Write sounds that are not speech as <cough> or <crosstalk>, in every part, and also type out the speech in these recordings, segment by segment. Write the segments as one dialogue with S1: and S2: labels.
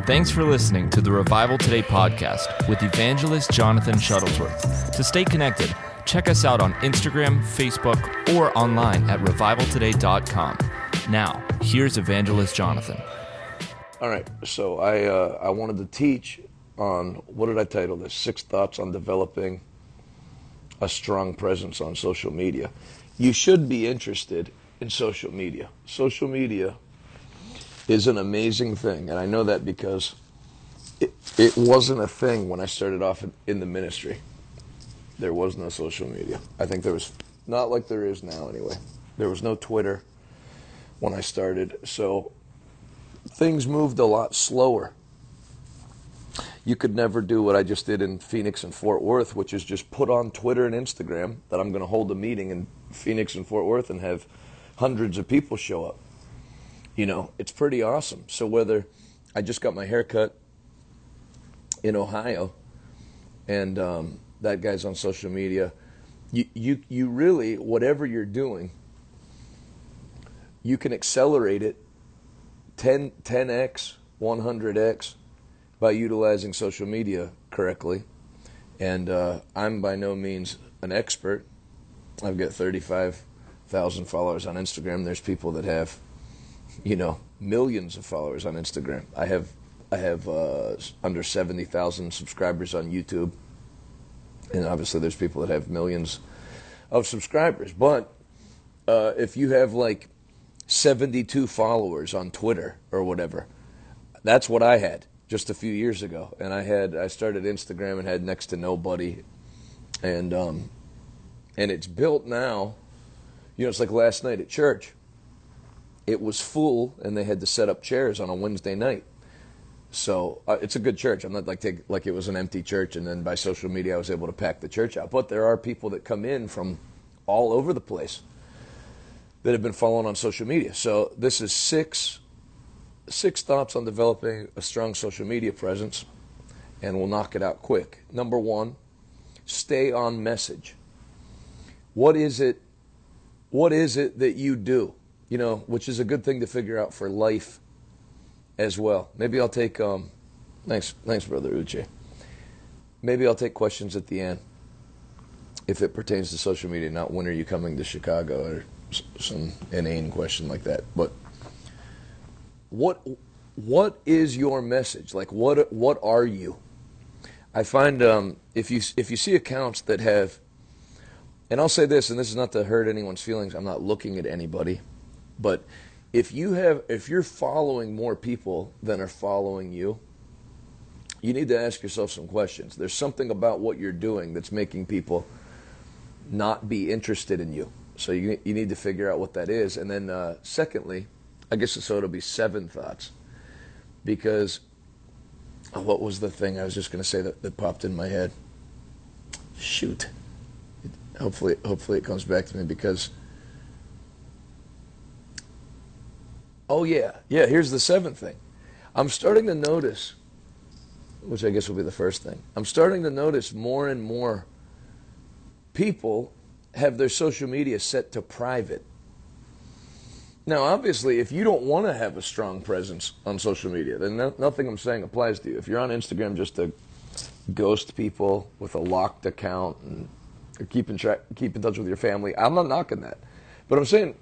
S1: Thanks for listening to the Revival Today podcast with evangelist Jonathan Shuttlesworth. To stay connected, check us out on Instagram, Facebook, or online at revivaltoday.com. Now, here's evangelist Jonathan.
S2: All right, so I uh, I wanted to teach on what did I title this? Six thoughts on developing a strong presence on social media. You should be interested in social media. Social media is an amazing thing, and I know that because it, it wasn't a thing when I started off in, in the ministry. There was no social media. I think there was not like there is now anyway. There was no Twitter when I started, so things moved a lot slower. You could never do what I just did in Phoenix and Fort Worth, which is just put on Twitter and Instagram that I'm going to hold a meeting in Phoenix and Fort Worth and have hundreds of people show up. You know, it's pretty awesome. So whether I just got my hair cut in Ohio, and um, that guy's on social media, you, you you really whatever you're doing, you can accelerate it 10 10x, 100x by utilizing social media correctly. And uh, I'm by no means an expert. I've got 35,000 followers on Instagram. There's people that have, you know, millions of followers on Instagram. I have I have uh, under 70,000 subscribers on YouTube. And obviously there's people that have millions of subscribers. But uh, if you have like 72 followers on Twitter or whatever, that's what I had just a few years ago. And I had I started Instagram and had next to nobody. And um, and it's built now. You know, it's like last night at church. It was full, and they had to set up chairs on a Wednesday night. So uh, it's a good church. I'm not like take, like it was an empty church, and then by social media I was able to pack the church out. But there are people that come in from all over the place that have been following on social media. So this is six six thoughts on developing a strong social media presence, and we'll knock it out quick. Number one, stay on message. What is it? What is it that you do? You know, which is a good thing to figure out for life as well. Maybe I'll take um, thanks, thanks, brother Uche. Maybe I'll take questions at the end if it pertains to social media. Not when are you coming to Chicago or some inane question like that. But what what is your message? Like what what are you? I find um, if you if you see accounts that have, and I'll say this, and this is not to hurt anyone's feelings. I'm not looking at anybody, but if you have if you're following more people than are following you, you need to ask yourself some questions. There's something about what you're doing that's making people not be interested in you. So you you need to figure out what that is, and then uh, secondly, I guess so it'll be seven thoughts, because what was the thing I was just going to say that, that popped in my head? Shoot. Hopefully, hopefully it comes back to me because. Oh yeah, yeah. Here's the seventh thing. I'm starting to notice, which I guess will be the first thing. I'm starting to notice more and more people have their social media set to private. Now, obviously, if you don't want to have a strong presence on social media, then no, nothing I'm saying applies to you. If you're on Instagram just to ghost people with a locked account and keep in, track, keep in touch with your family, I'm not knocking that. But I'm saying,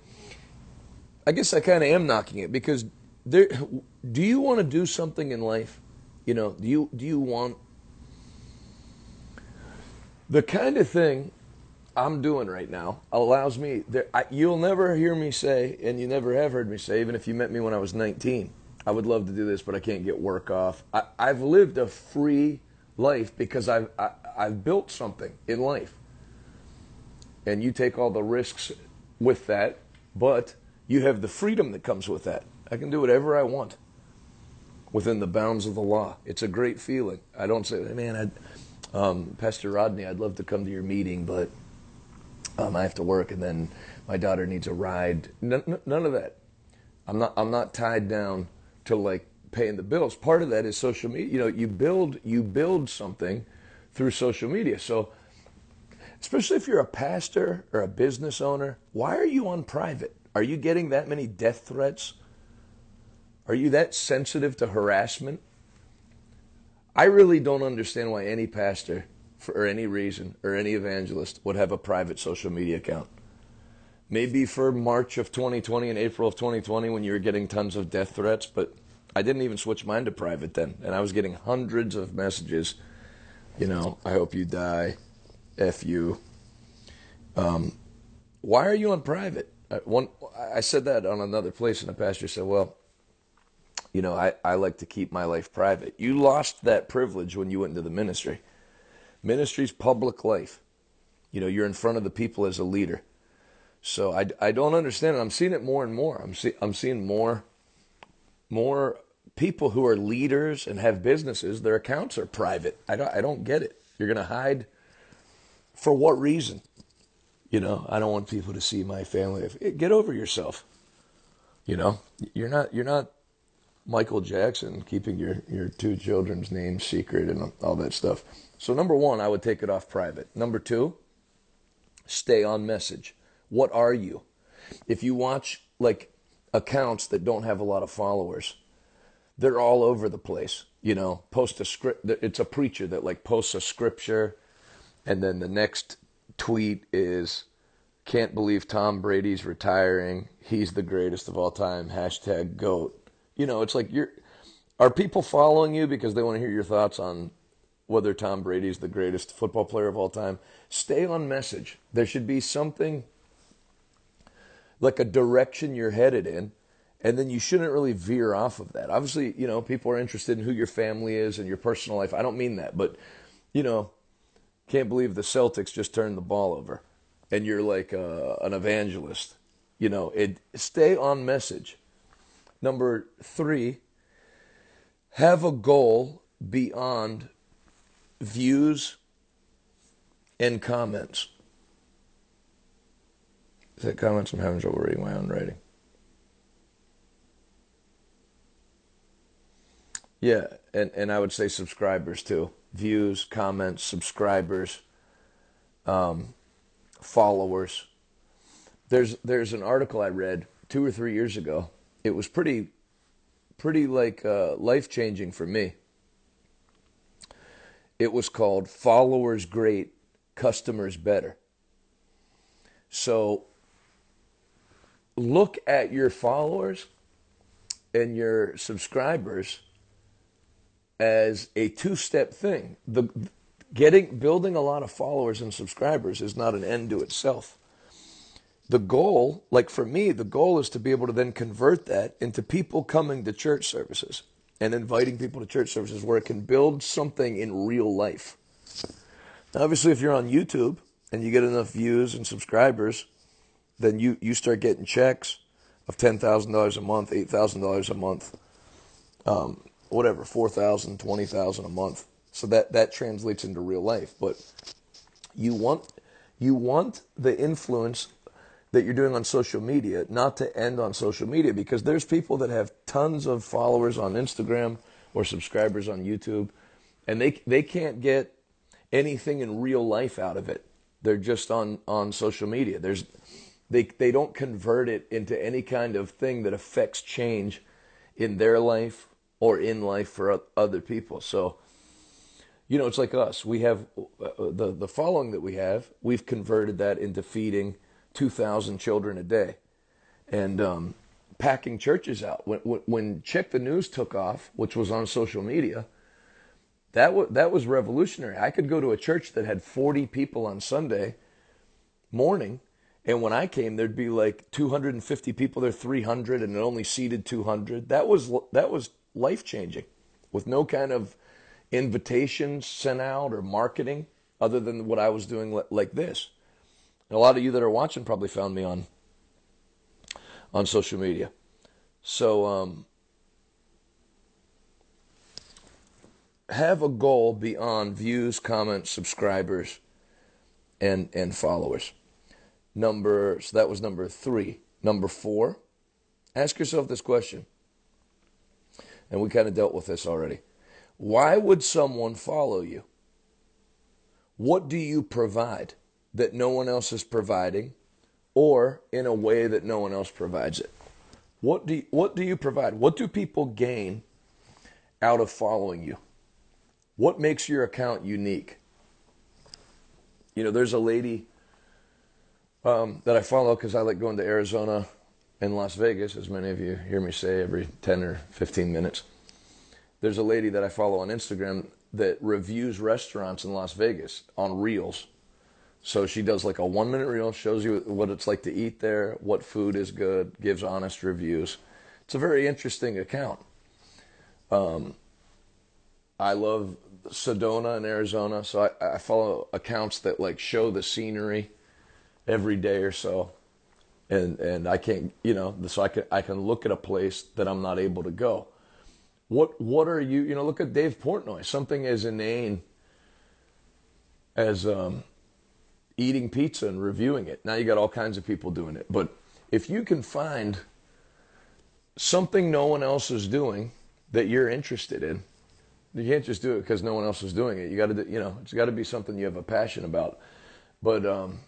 S2: I guess I kind of am knocking it because there, do you want to do something in life? You know, do you do you want the kind of thing I'm doing right now allows me. There, I, you'll never hear me say, and you never have heard me say, even if you met me when I was 19. I would love to do this, but I can't get work off. I, have lived a free life because I've I, have i have built something in life, and you take all the risks with that, but you have the freedom that comes with that. I can do whatever I want within the bounds of the law. It's a great feeling. I don't say, hey man, I'd, um, Pastor Rodney, I'd love to come to your meeting, but um, I have to work, and then my daughter needs a ride. None, none of that. I'm not. I'm not tied down to like paying the bills. Part of that is social media. You know, you build you build something through social media. So, especially if you're a pastor or a business owner, why are you on private? Are you getting that many death threats? Are you that sensitive to harassment I really don't understand why any pastor, for any reason, or any evangelist would have a private social media account. Maybe for March of 2020 and April of 2020 when you were getting tons of death threats, but I didn't even switch mine to private then. And I was getting hundreds of messages. You know, I hope you die. F you. Um, why are you on private? Uh, I, one, I said that on another place, and the pastor said, well, you know, I, I like to keep my life private. You lost that privilege when you went into the ministry. Ministry's public life. You know, you're in front of the people as a leader. So I, I don't understand it. I'm seeing it more and more. I'm, see, I'm seeing more more people who are leaders and have businesses, their accounts are private. I don't, I don't get it. You're going to hide for what reason? You know, I don't want people to see my family. Eh, get over yourself. You know, you're not you're not Michael Jackson keeping your your two children's names secret and all that stuff. So number 1, I would take it off private. Number 2, stay on message. What are you? If you watch like accounts that don't have a lot of followers. They're all over the place. You know, post a script. It's a preacher that like posts a scripture, and then the next tweet is, "Can't believe Tom Brady's retiring. He's the greatest of all time." Hashtag goat. You know, it's like you're. Are people following you because they want to hear your thoughts on whether Tom Brady's the greatest football player of all time? Stay on message. There should be something like a direction you're headed in and then you shouldn't really veer off of that. Obviously, you know, people are interested in who your family is and your personal life. I don't mean that, but you know, can't believe the Celtics just turned the ball over, and you're like uh, an evangelist. You know, it stay on message. Number three, have a goal beyond views and comments. Is that comments? I'm having trouble reading my own writing. Yeah, and, and I would say subscribers too. Views, comments, subscribers, um, followers. There's there's an article I read two or three years ago. It was pretty pretty like uh, life changing for me. It was called "Followers Great, Customers Better." So look at your followers and your subscribers as a two-step thing. The getting building a lot of followers and subscribers is not an end to itself. The goal, like for me, the goal is to be able to then convert that into people coming to church services and inviting people to church services where it can build something in real life. Now, obviously, if you're on YouTube and you get enough views and subscribers, then you, you start getting checks of $10,000 a month, $8,000 a month, um, whatever, 4000 20000 a month. So that, that translates into real life. But you want, you want the influence that you're doing on social media not to end on social media because there's people that have tons of followers on Instagram or subscribers on YouTube and they, they can't get anything in real life out of it. They're just on, on social media. There's, they, they don't convert it into any kind of thing that affects change in their life or in life for other people. So, you know, it's like us. We have uh, uh, the, the following that we have, we've converted that into feeding 2,000 children a day and um, packing churches out. When, when Check the News took off, which was on social media, that, w- that was revolutionary. I could go to a church that had 40 people on Sunday morning and when I came, there'd be like 250 people there, 300, and it only seated 200. That was that was life changing, with no kind of invitation sent out or marketing other than what I was doing like this. And a lot of you that are watching probably found me on on social media. So um, have a goal beyond views, comments, subscribers, and and followers. Number, so that was number three. Number four, ask yourself this question. And we kind of dealt with this already. Why would someone follow you? What do you provide that no one else is providing or in a way that no one else provides it? What do you, what do you provide? What do people gain out of following you? What makes your account unique? You know, there's a lady um, that I follow because I like going to Arizona and Las Vegas, as many of you hear me say every 10 or 15 minutes. There's a lady that I follow on Instagram that reviews restaurants in Las Vegas on Reels. So she does like a one minute reel, shows you what it's like to eat there, what food is good, gives honest reviews. It's a very interesting account. Um, I love Sedona in Arizona, so I, I follow accounts that like show the scenery every day or so, and and I can't, you know, so I can I can look at a place that I'm not able to go. What what are you? You know, look at Dave Portnoy. Something as inane as um, eating pizza and reviewing it. Now you got all kinds of people doing it, but if you can find something no one else is doing that you're interested in, you can't just do it because no one else is doing it. You got to, you know, it's got to be something you have a passion about. But um,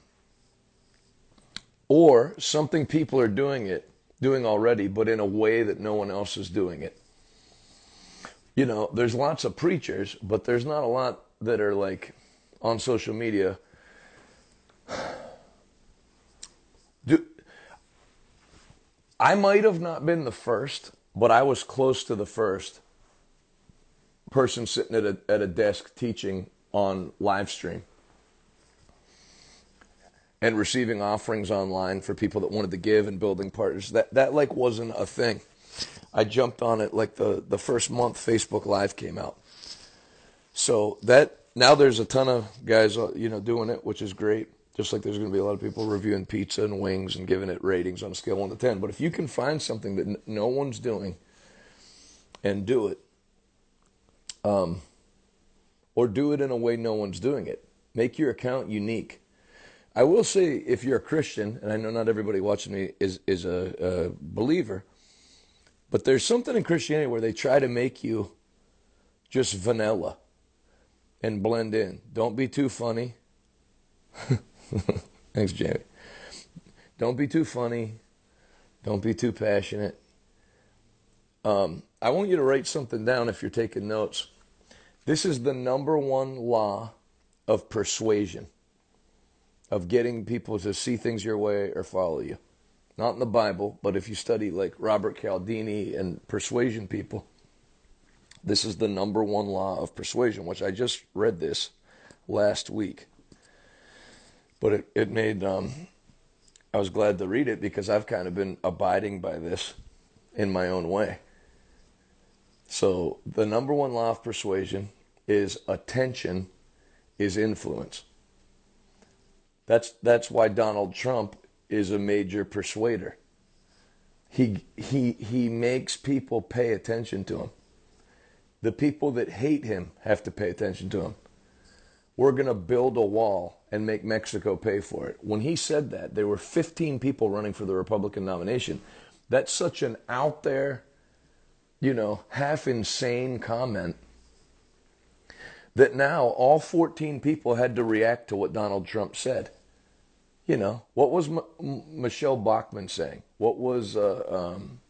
S2: or something people are doing it, doing already, but in a way that no one else is doing it. You know, there's lots of preachers, but there's not a lot that are like on social media. <sighs> Do, I might have not been the first, but I was close to the first person sitting at a, at a desk teaching on live stream and receiving offerings online for people that wanted to give and building partners. That that like wasn't a thing. I jumped on it like the the first month Facebook Live came out. So that now there's a ton of guys uh, you know doing it, which is great. Just like there's going to be a lot of people reviewing pizza and wings and giving it ratings on a scale one to ten. But if you can find something that no one's doing and do it, um, or do it in a way no one's doing it, make your account unique I will say, if you're a Christian, and I know not everybody watching me is is a, a believer, but there's something in Christianity where they try to make you just vanilla and blend in. Don't be too funny. <laughs> Thanks, Jamie. Don't be too funny. Don't be too passionate. Um, I want you to write something down if you're taking notes. This is the number one law of persuasion of getting people to see things your way or follow you. Not in the Bible, but if you study like Robert Cialdini and persuasion people, this is the number one law of persuasion, which I just read this last week. But it, it made, um, I was glad to read it because I've kind of been abiding by this in my own way. So the number one law of persuasion is attention is influence. That's that's why Donald Trump is a major persuader. He he he makes people pay attention to him. The people that hate him have to pay attention to him. We're going to build a wall and make Mexico pay for it. When he said that, there were 15 people running for the Republican nomination. That's such an out there, you know, half insane comment that now all 14 people had to react to what Donald Trump said. You know, what was M- Michele Bachmann saying? What was uh, um,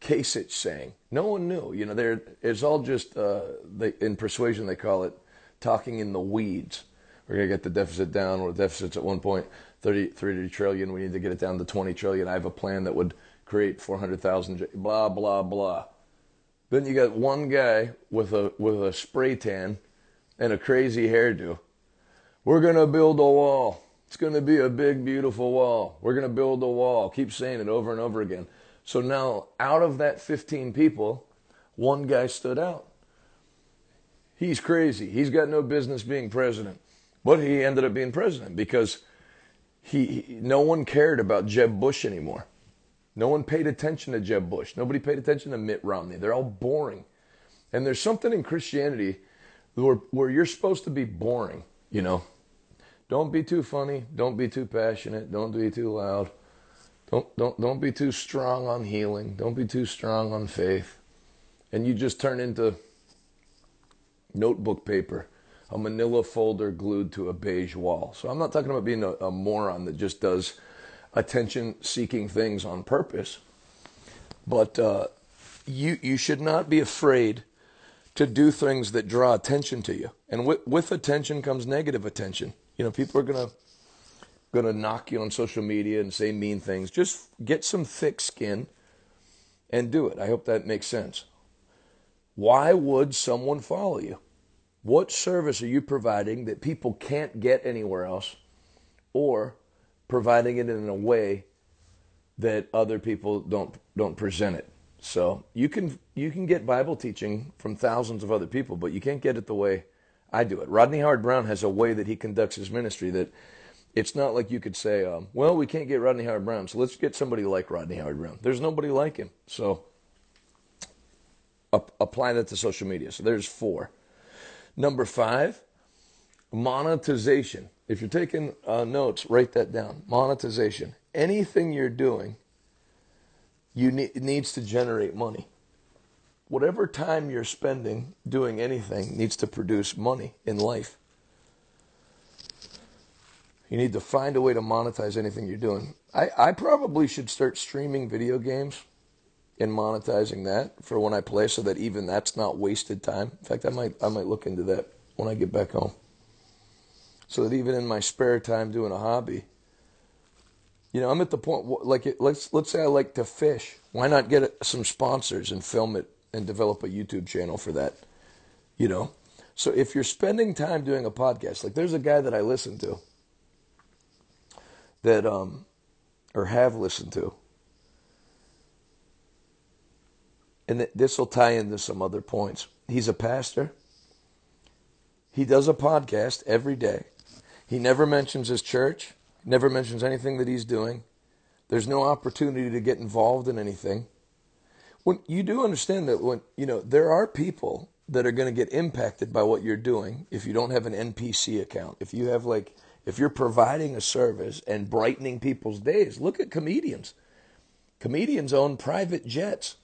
S2: Kasich saying? No one knew. You know, it's all just uh, they, in persuasion they call it talking in the weeds. We're gonna get the deficit down. Or the deficit's at one point 30, 30 trillion. We need to get it down to 20 trillion. I have a plan that would create 400,000. Blah blah blah. Then you got one guy with a with a spray tan and a crazy hairdo. We're gonna build a wall. It's gonna be a big, beautiful wall. We're gonna build a wall. Keep saying it over and over again. So now, out of that 15 people, one guy stood out. He's crazy. He's got no business being president, but he ended up being president because he, he no one cared about Jeb Bush anymore. No one paid attention to Jeb Bush. Nobody paid attention to Mitt Romney. They're all boring. And there's something in Christianity where, where you're supposed to be boring, you know. Don't be too funny. Don't be too passionate. Don't be too loud. Don't, don't, don't be too strong on healing. Don't be too strong on faith. And you just turn into notebook paper, a manila folder glued to a beige wall. So I'm not talking about being a, a moron that just does attention seeking things on purpose. But uh, you, you should not be afraid to do things that draw attention to you. And with, with attention comes negative attention. You know, people are going to going to knock you on social media and say mean things. Just get some thick skin and do it. I hope that makes sense. Why would someone follow you? What service are you providing that people can't get anywhere else or providing it in a way that other people don't don't present it? So you can you can get Bible teaching from thousands of other people, but you can't get it the way I do it. Rodney Howard-Browne has a way that he conducts his ministry that it's not like you could say, um, well, we can't get Rodney Howard-Browne, so let's get somebody like Rodney Howard-Browne. There's nobody like him. So apply that to social media. So there's four. Number five, monetization. If you're taking uh, notes, write that down. Monetization. Anything you're doing you it needs to generate money. Whatever time you're spending doing anything needs to produce money in life. You need to find a way to monetize anything you're doing. I, I probably should start streaming video games and monetizing that for when I play so that even that's not wasted time. In fact, I might I might look into that when I get back home. So that even in my spare time doing a hobby, you know, I'm at the point like let's let's say I like to fish. Why not get some sponsors and film it and develop a YouTube channel for that? You know. So if you're spending time doing a podcast, like there's a guy that I listen to that um or have listened to. And this will tie into some other points. He's a pastor. He does a podcast every day. He never mentions his church never mentions anything that he's doing. There's no opportunity to get involved in anything. When you do understand that when you know there are people that are going to get impacted by what you're doing if you don't have an NPC account. If you have like if you're providing a service and brightening people's days, look at comedians. Comedians own private jets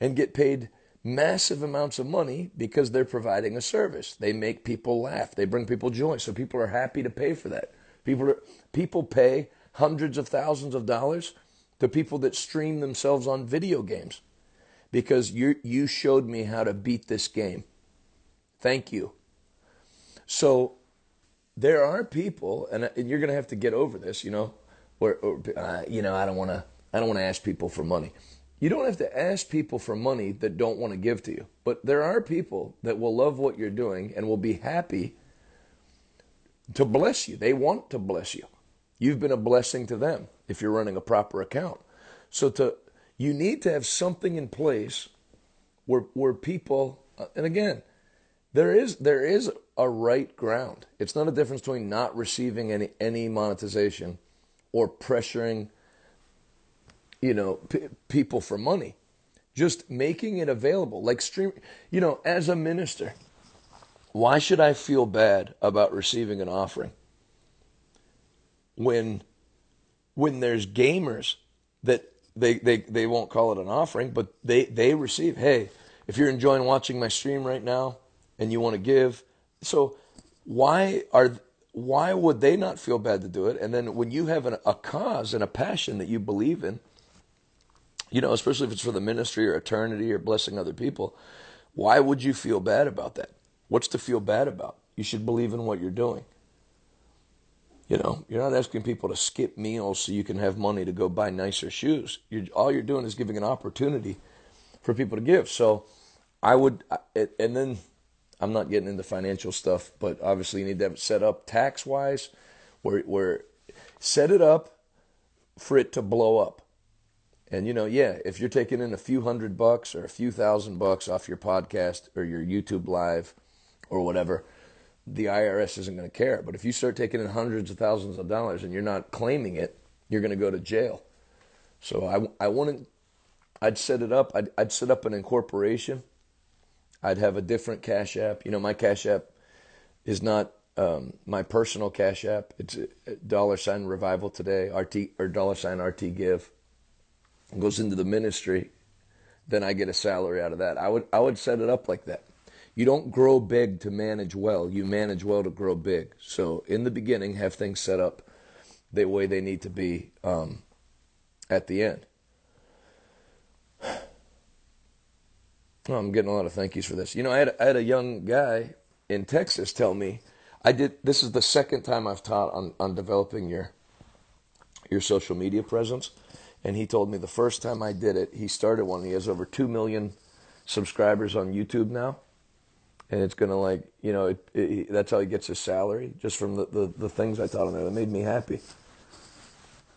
S2: and get paid massive amounts of money because they're providing a service. They make people laugh. They bring people joy. So people are happy to pay for that. People, are, people pay hundreds of thousands of dollars to people that stream themselves on video games because you, you showed me how to beat this game. Thank you. So there are people, and, and you're going to have to get over this, you know, or, or uh, you know, I don't want to, I don't want to ask people for money. You don't have to ask people for money that don't want to give to you. But there are people that will love what you're doing and will be happy to bless you. They want to bless you. You've been a blessing to them if you're running a proper account. So to you need to have something in place where where people and again there is there is a right ground. It's not a difference between not receiving any any monetization or pressuring you know p- people for money. Just making it available like stream you know as a minister why should I feel bad about receiving an offering when when there's gamers that they, they, they won't call it an offering, but they, they receive, hey, if you're enjoying watching my stream right now and you want to give, so why are why would they not feel bad to do it? And then when you have an, a cause and a passion that you believe in, you know, especially if it's for the ministry or eternity or blessing other people, why would you feel bad about that? What's to feel bad about? You should believe in what you're doing. You know, you're not asking people to skip meals so you can have money to go buy nicer shoes. You're, all you're doing is giving an opportunity for people to give. So I would, and then I'm not getting into financial stuff, but obviously you need to have it set up tax wise, where, where set it up for it to blow up. And you know, yeah, if you're taking in a few hundred bucks or a few thousand bucks off your podcast or your YouTube live, or whatever, the IRS isn't going to care. But if you start taking in hundreds of thousands of dollars and you're not claiming it, you're going to go to jail. So I, I wouldn't, I'd set it up, I'd, I'd set up an incorporation. I'd have a different Cash App. You know, my Cash App is not um, my personal Cash App. It's dollar sign revival today, RT or dollar sign RT give. Goes into the ministry. Then I get a salary out of that. I would I would set it up like that. You don't grow big to manage well. You manage well to grow big. So in the beginning, have things set up the way they need to be um, at the end. <sighs> I'm getting a lot of thank yous for this. You know, I had, I had a young guy in Texas tell me, I did. This is the second time I've taught on, on developing your your social media presence, and he told me the first time I did it, he started one. He has over two million subscribers on YouTube now, and it's gonna like you know it, it, that's how he gets his salary just from the, the the things I taught him there. That made me happy.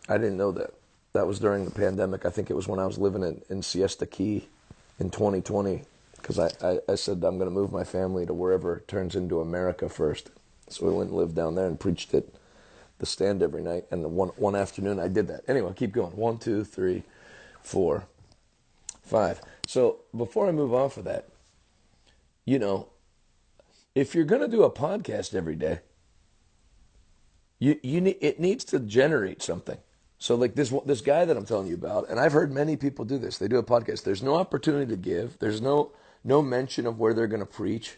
S2: I didn't know that. That was during the pandemic. I think it was when I was living in, in Siesta Key in 2020 because I, I, I, said I'm going to move my family to wherever it turns into America first. So we went and lived down there and preached at the stand every night. And one, one afternoon I did that. Anyway, keep going. One, two, three, four, five. So before I move off of that, you know, if you're going to do a podcast every day, you, you need, it needs to generate something. So like this this guy that I'm telling you about, and I've heard many people do this. They do a podcast. There's no opportunity to give. There's no no mention of where they're going to preach.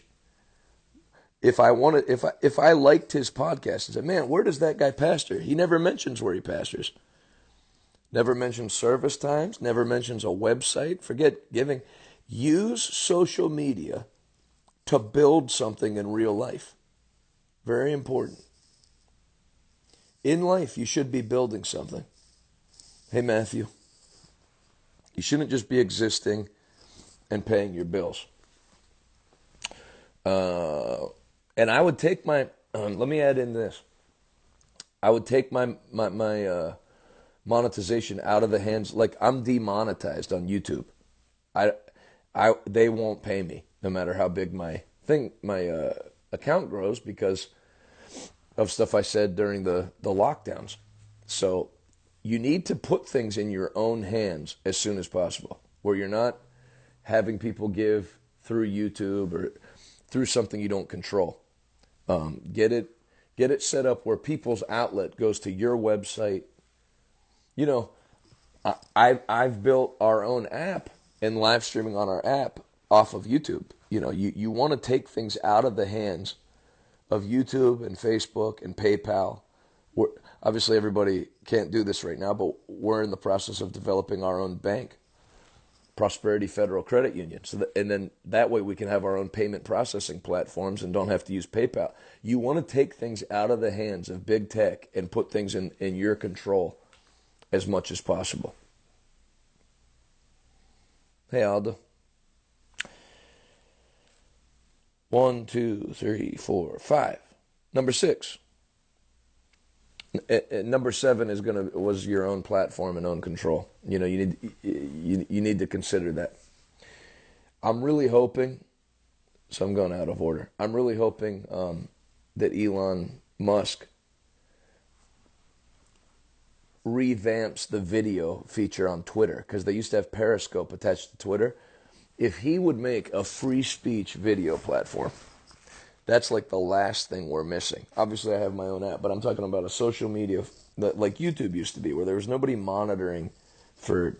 S2: If I wanted, if I if I liked his podcast and said, "Man, where does that guy pastor?" He never mentions where he pastors. Never mentions service times. Never mentions a website. Forget giving. Use social media to build something in real life. Very important. In life, you should be building something. Hey, Matthew, you shouldn't just be existing and paying your bills. Uh, and I would take my, um, let me add in this. I would take my, my, my uh, monetization out of the hands, like I'm demonetized on YouTube. I, I, they won't pay me no matter how big my thing, my uh, account grows because of stuff I said during the, the lockdowns. So you need to put things in your own hands as soon as possible, where you're not having people give through YouTube or through something you don't control. Um, get it, get it set up where people's outlet goes to your website. You know, I, I've built our own app and live streaming on our app off of YouTube. You know, you, you want to take things out of the hands of YouTube and Facebook and PayPal. We're, obviously, everybody can't do this right now, but we're in the process of developing our own bank, Prosperity Federal Credit Union. So, that, and then that way we can have our own payment processing platforms and don't have to use PayPal. You want to take things out of the hands of big tech and put things in, in your control as much as possible. Hey, Aldo. One, two, three, four, five. Number six. Number seven is gonna was your own platform and own control. You know, you need you, you need to consider that. I'm really hoping. So I'm going out of order. I'm really hoping um, that Elon Musk revamps the video feature on Twitter because they used to have Periscope attached to Twitter. If he would make a free speech video platform that's like the last thing we're missing. Obviously, I have my own app, but I'm talking about a social media that like YouTube used to be, where there was nobody monitoring for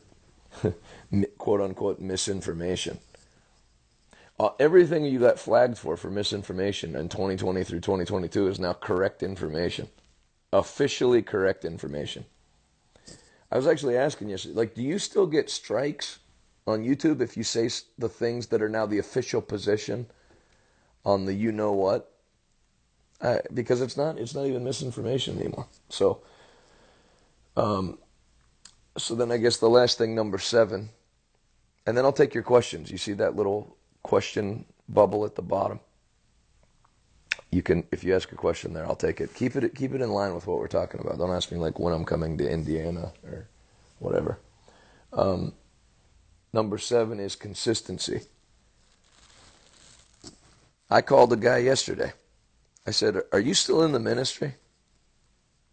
S2: <laughs> quote unquote misinformation. Uh, everything you got flagged for for misinformation in 2020 through 2022 is now correct information, officially correct information. I was actually asking yesterday, like, do you still get strikes on YouTube if you say the things that are now the official position? On the you know what uh, because it's not it's not even misinformation anymore. So, um, so then I guess the last thing, number seven, and then I'll take your questions. You see that little question bubble at the bottom. You can, if you ask a question there, I'll take it. Keep it keep it in line with what we're talking about. Don't ask me like when I'm coming to Indiana or whatever. Um, number seven is consistency. I called the guy yesterday. I said, Are you still in the ministry?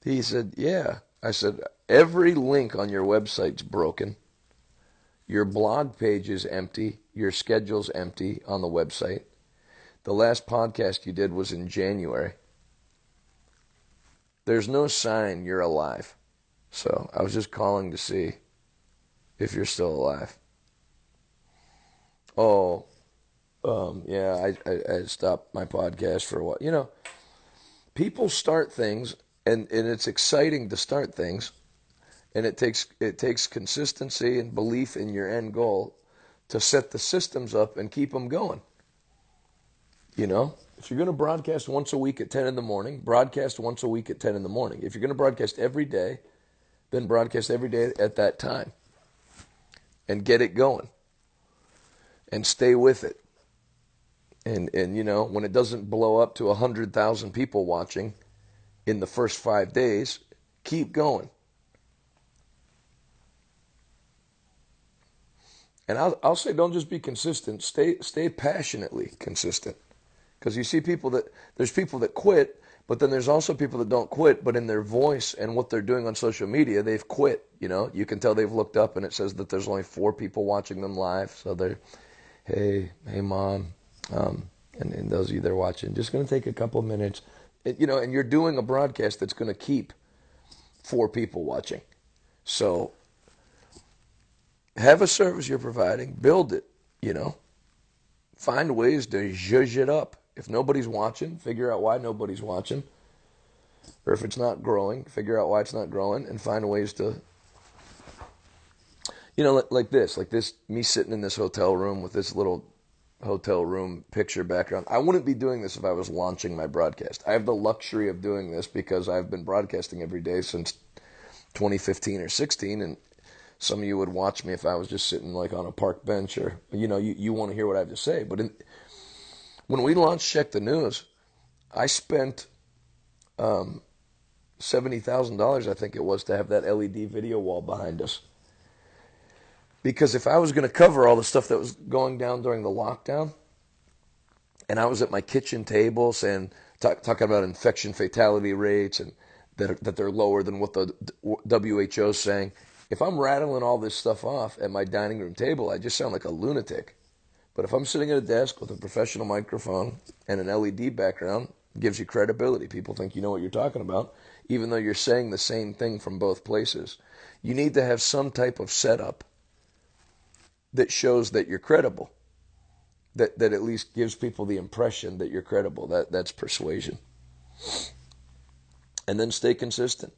S2: He said, Yeah. I said, Every link on your website's broken. Your blog page is empty. Your schedule's empty on the website. The last podcast you did was in January. There's no sign you're alive. So I was just calling to see if you're still alive. Oh, um, yeah, I, I, I stopped my podcast for a while. You know, people start things, and, and it's exciting to start things, and it takes it takes consistency and belief in your end goal to set the systems up and keep them going. You know, if you're going to broadcast once a week at 10 in the morning, broadcast once a week at 10 in the morning. If you're going to broadcast every day, then broadcast every day at that time and get it going and stay with it. And, and you know, when it doesn't blow up to 100,000 people watching in the first five days, keep going. And I'll, I'll say, don't just be consistent. Stay, stay passionately consistent. Because you see people that, there's people that quit, but then there's also people that don't quit, but in their voice and what they're doing on social media, they've quit. You know, you can tell they've looked up and it says that there's only four people watching them live. So they're, hey, hey, mom, um, and, and those of you that are watching, just going to take a couple minutes. you know, and you're doing a broadcast that's going to keep four people watching. So have a service you're providing, build it, you know. Find ways to zhuzh it up. If nobody's watching, figure out why nobody's watching. Or if it's not growing, figure out why it's not growing and find ways to you know, like, like this, like this, me sitting in this hotel room with this little hotel room picture background. I wouldn't be doing this if I was launching my broadcast. I have the luxury of doing this because I've been broadcasting every day since 2015 or 16, and some of you would watch me if I was just sitting like on a park bench or you know you, you want to hear what I have to say. But in, when we launched Check the News, I spent um, seventy thousand dollars, I think it was, to have that LED video wall behind us. Because if I was going to cover all the stuff that was going down during the lockdown, and I was at my kitchen table saying, talk, talking about infection fatality rates and that, that they're lower than what the WHO is saying, if I'm rattling all this stuff off at my dining room table, I just sound like a lunatic. But if I'm sitting at a desk with a professional microphone and an LED background, gives you credibility. People think you know what you're talking about, even though you're saying the same thing from both places. You need to have some type of setup that shows that you're credible. That that at least gives people the impression that you're credible. That that's persuasion. And then stay consistent.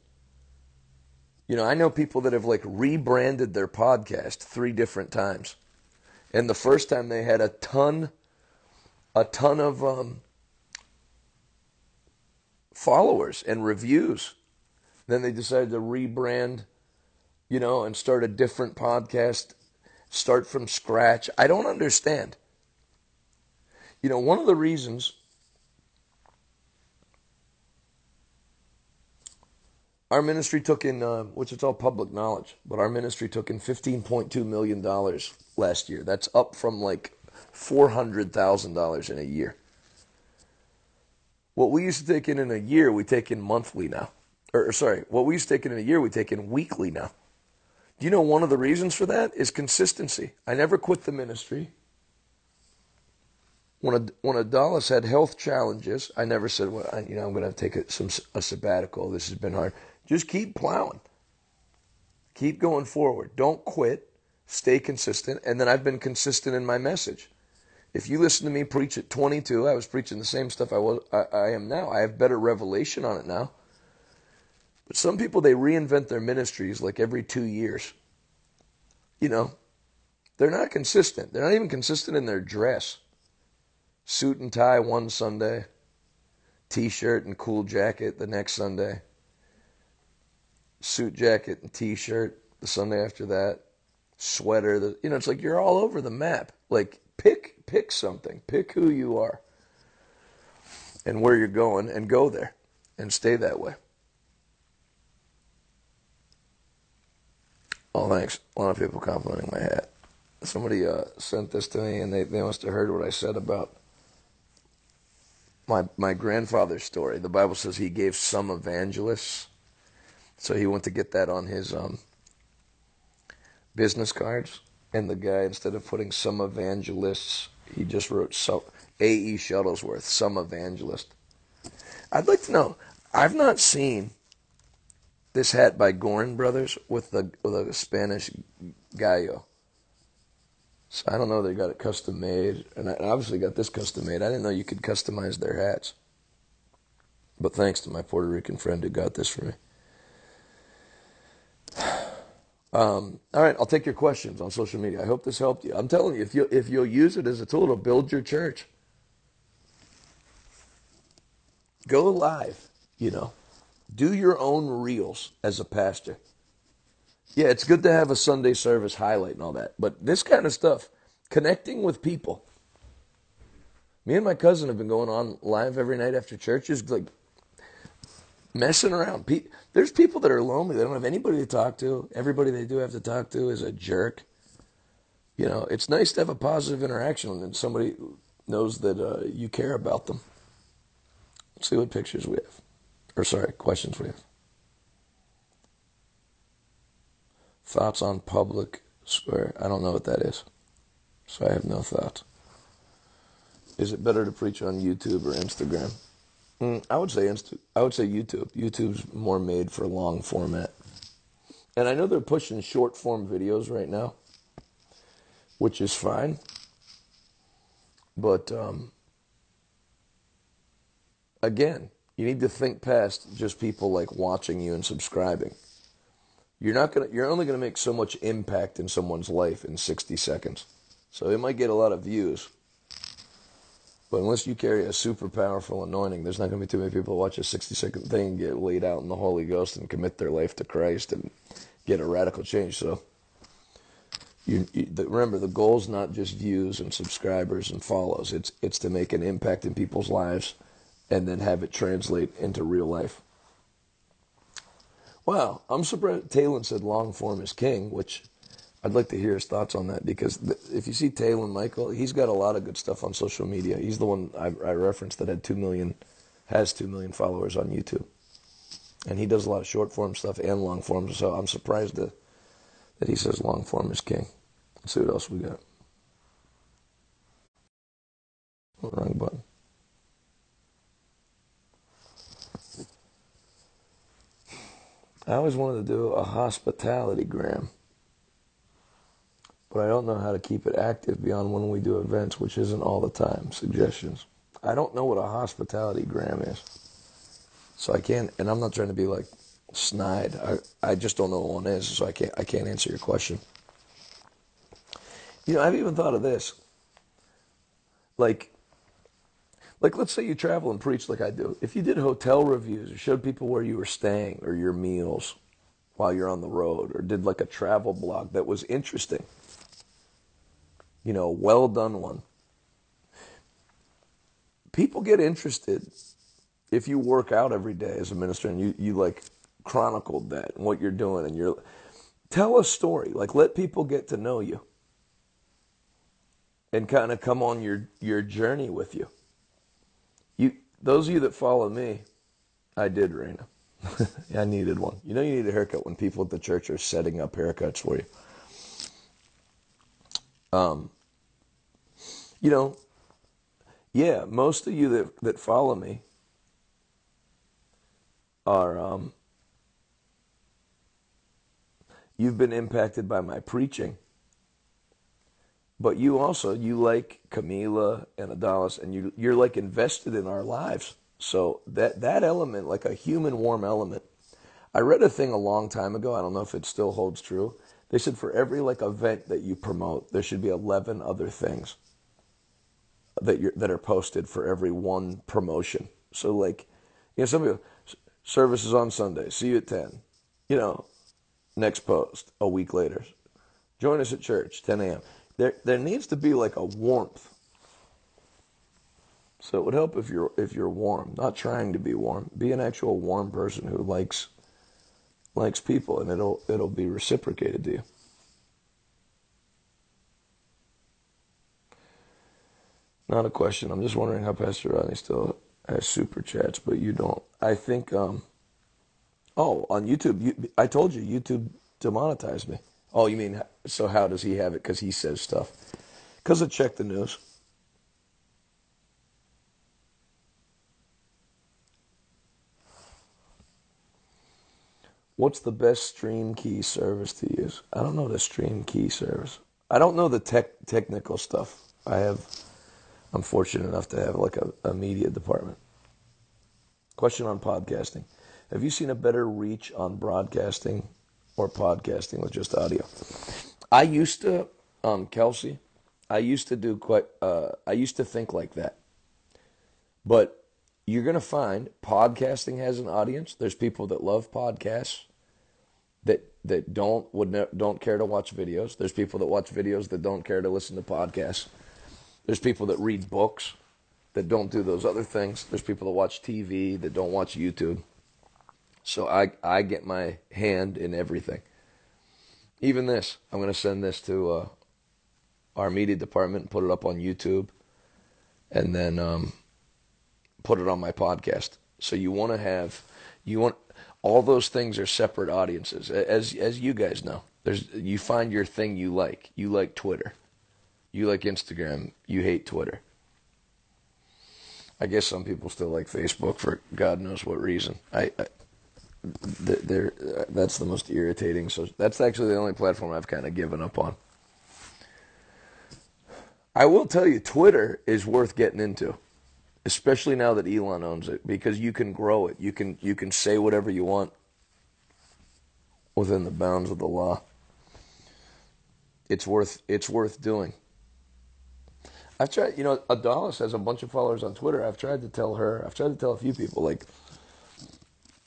S2: You know, I know people that have like rebranded their podcast three different times. And the first time they had a ton a ton of um, followers and reviews. Then they decided to rebrand, you know, and start a different podcast start from scratch. I don't understand. You know, one of the reasons our ministry took in, uh, which it's all public knowledge, but our ministry took in $15.2 million last year. That's up from like $400,000 in a year. What we used to take in in a year, we take in monthly now. Or, sorry, what we used to take in in a year, we take in weekly now. Do you know one of the reasons for that is consistency? I never quit the ministry. When when Adalis had health challenges, I never said, well, I, you know, I'm going to take a, some, a sabbatical. This has been hard. Just keep plowing. Keep going forward. Don't quit. Stay consistent. And then I've been consistent in my message. If you listen to me preach at 22, I was preaching the same stuff I was I, I am now. I have better revelation on it now. But some people, they reinvent their ministries like every two years. You know, they're not consistent. They're not even consistent in their dress. Suit and tie one Sunday, t shirt and cool jacket the next Sunday, suit jacket and t shirt the Sunday after that, sweater. The, you know, it's like you're all over the map. Like, pick, pick something, pick who you are and where you're going and go there and stay that way. Oh, thanks. A lot of people complimenting my hat. Somebody uh, sent this to me, and they, they must have heard what I said about my my grandfather's story. The Bible says he gave some evangelists, so he went to get that on his um, business cards. And the guy, instead of putting some evangelists, he just wrote so A.E. Shuttlesworth, some evangelist. I'd like to know. I've not seen this hat by Goorin Brothers with the with a Spanish gallo. So I don't know they got it custom made, and I obviously got this custom made. I didn't know you could customize their hats. But thanks to my Puerto Rican friend who got this for me. <sighs> Um, all right, I'll take your questions on social media. I hope this helped you. I'm telling you, if you if you'll use it as a tool to build your church, go live. You know, do your own reels as a pastor. Yeah, it's good to have a Sunday service highlight and all that, but this kind of stuff, connecting with people. Me and my cousin have been going on live every night after church, just like messing around. There's people that are lonely. They don't have anybody to talk to. Everybody they do have to talk to is a jerk. You know, it's nice to have a positive interaction and somebody knows that uh, you care about them. Let's see what pictures we have. Or, sorry, questions we have. Thoughts on public square. I don't know what that is. So I have no thoughts. Is it better to preach on YouTube or Instagram? Mm, I would say Insta- I would say YouTube. YouTube's more made for long format. And I know they're pushing short form videos right now, which is fine. But um, again, you need to think past just people like watching you and subscribing. You're not gonna. You're only gonna make so much impact in someone's life in 60 seconds. So it might get a lot of views, but unless you carry a super powerful anointing, there's not going to be too many people watch a 60 second thing get laid out in the Holy Ghost and commit their life to Christ and get a radical change. So you, you the, remember, the goal is not just views and subscribers and follows. It's it's to make an impact in people's lives and then have it translate into real life. Wow, I'm surprised. Talon said long form is king, which I'd like to hear his thoughts on that because if you see Talon Michael, he's got a lot of good stuff on social media. He's the one I, I referenced that had two million, has two million followers on YouTube, and he does a lot of short form stuff and long form. So I'm surprised that that he says long form is king. Let's see what else we got. Wrong button. I always wanted to do a hospitality gram but I don't know how to keep it active beyond when we do events, which isn't all the time. Suggestions. I don't know what a hospitality gram is. So I can't, and I'm not trying to be like snide. I, I just don't know what one is, so I can't, I can't answer your question. You know, I've even thought of this. Like, like let's say you travel and preach like I do. If you did hotel reviews or showed people where you were staying or your meals while you're on the road or did like a travel blog that was interesting you know, well done one. People get interested if you work out every day as a minister and you, you like chronicled that and what you're doing and you're tell a story. Like let people get to know you and kind of come on your, your journey with you. Those of you that follow me, I did, Raina. <laughs> I needed one. You know you need a haircut when people at the church are setting up haircuts for you. Um, you know, yeah, most of you that, that follow me are, um, you've been impacted by my preaching. But you also, you like Camila and Adalis, and you, you're like invested in our lives. So that, that element, like a human warm element, I read a thing a long time ago. I don't know if it still holds true. They said for every like event that you promote, there should be 11 other things that you that are posted for every one promotion. So like, you know, some people services on Sunday. See you at ten. You know, next post a week later. Join us at church 10 a.m. There there needs to be like a warmth. So it would help if you're if you're warm, not trying to be warm. Be an actual warm person who likes likes people, and it'll it'll be reciprocated to you. Not a question. I'm just wondering how Pastor Rodney still has super chats, but you don't. I think. Um, oh, on YouTube, you, I told you YouTube demonetized me. Oh, you mean so? How does he have it? Because he says stuff. Because I check the news. What's the best stream key service to use? I don't know the stream key service. I don't know the tech technical stuff. I have I'm fortunate enough to have like a, a media department. Question on podcasting. Have you seen a better reach on broadcasting or podcasting with just audio. I used to, um, Kelsey, I used to do quite, uh, I used to think like that. But you're going to find podcasting has an audience. There's people that love podcasts that that don't would ne- don't care to watch videos. There's people that watch videos that don't care to listen to podcasts. There's people that read books that don't do those other things. There's people that watch TV that don't watch YouTube. So I I get my hand in everything. Even this, I'm going to send this to uh, our media department and put it up on YouTube, and then um, put it on my podcast. So you want to have you want all those things are separate audiences, as as you guys know. There's you find your thing you like. You like Twitter. You like Instagram. You hate Twitter. I guess some people still like Facebook for God knows what reason. I, I they're, uh, that's the most irritating. So that's actually the only platform I've kind of given up on. I will tell you, Twitter is worth getting into, especially now that Elon owns it, because you can grow it. You can you can say whatever you want within the bounds of the law. It's worth it's worth doing. I've tried, you know, Adalis has a bunch of followers on Twitter. I've tried to tell her, I've tried to tell a few people, like,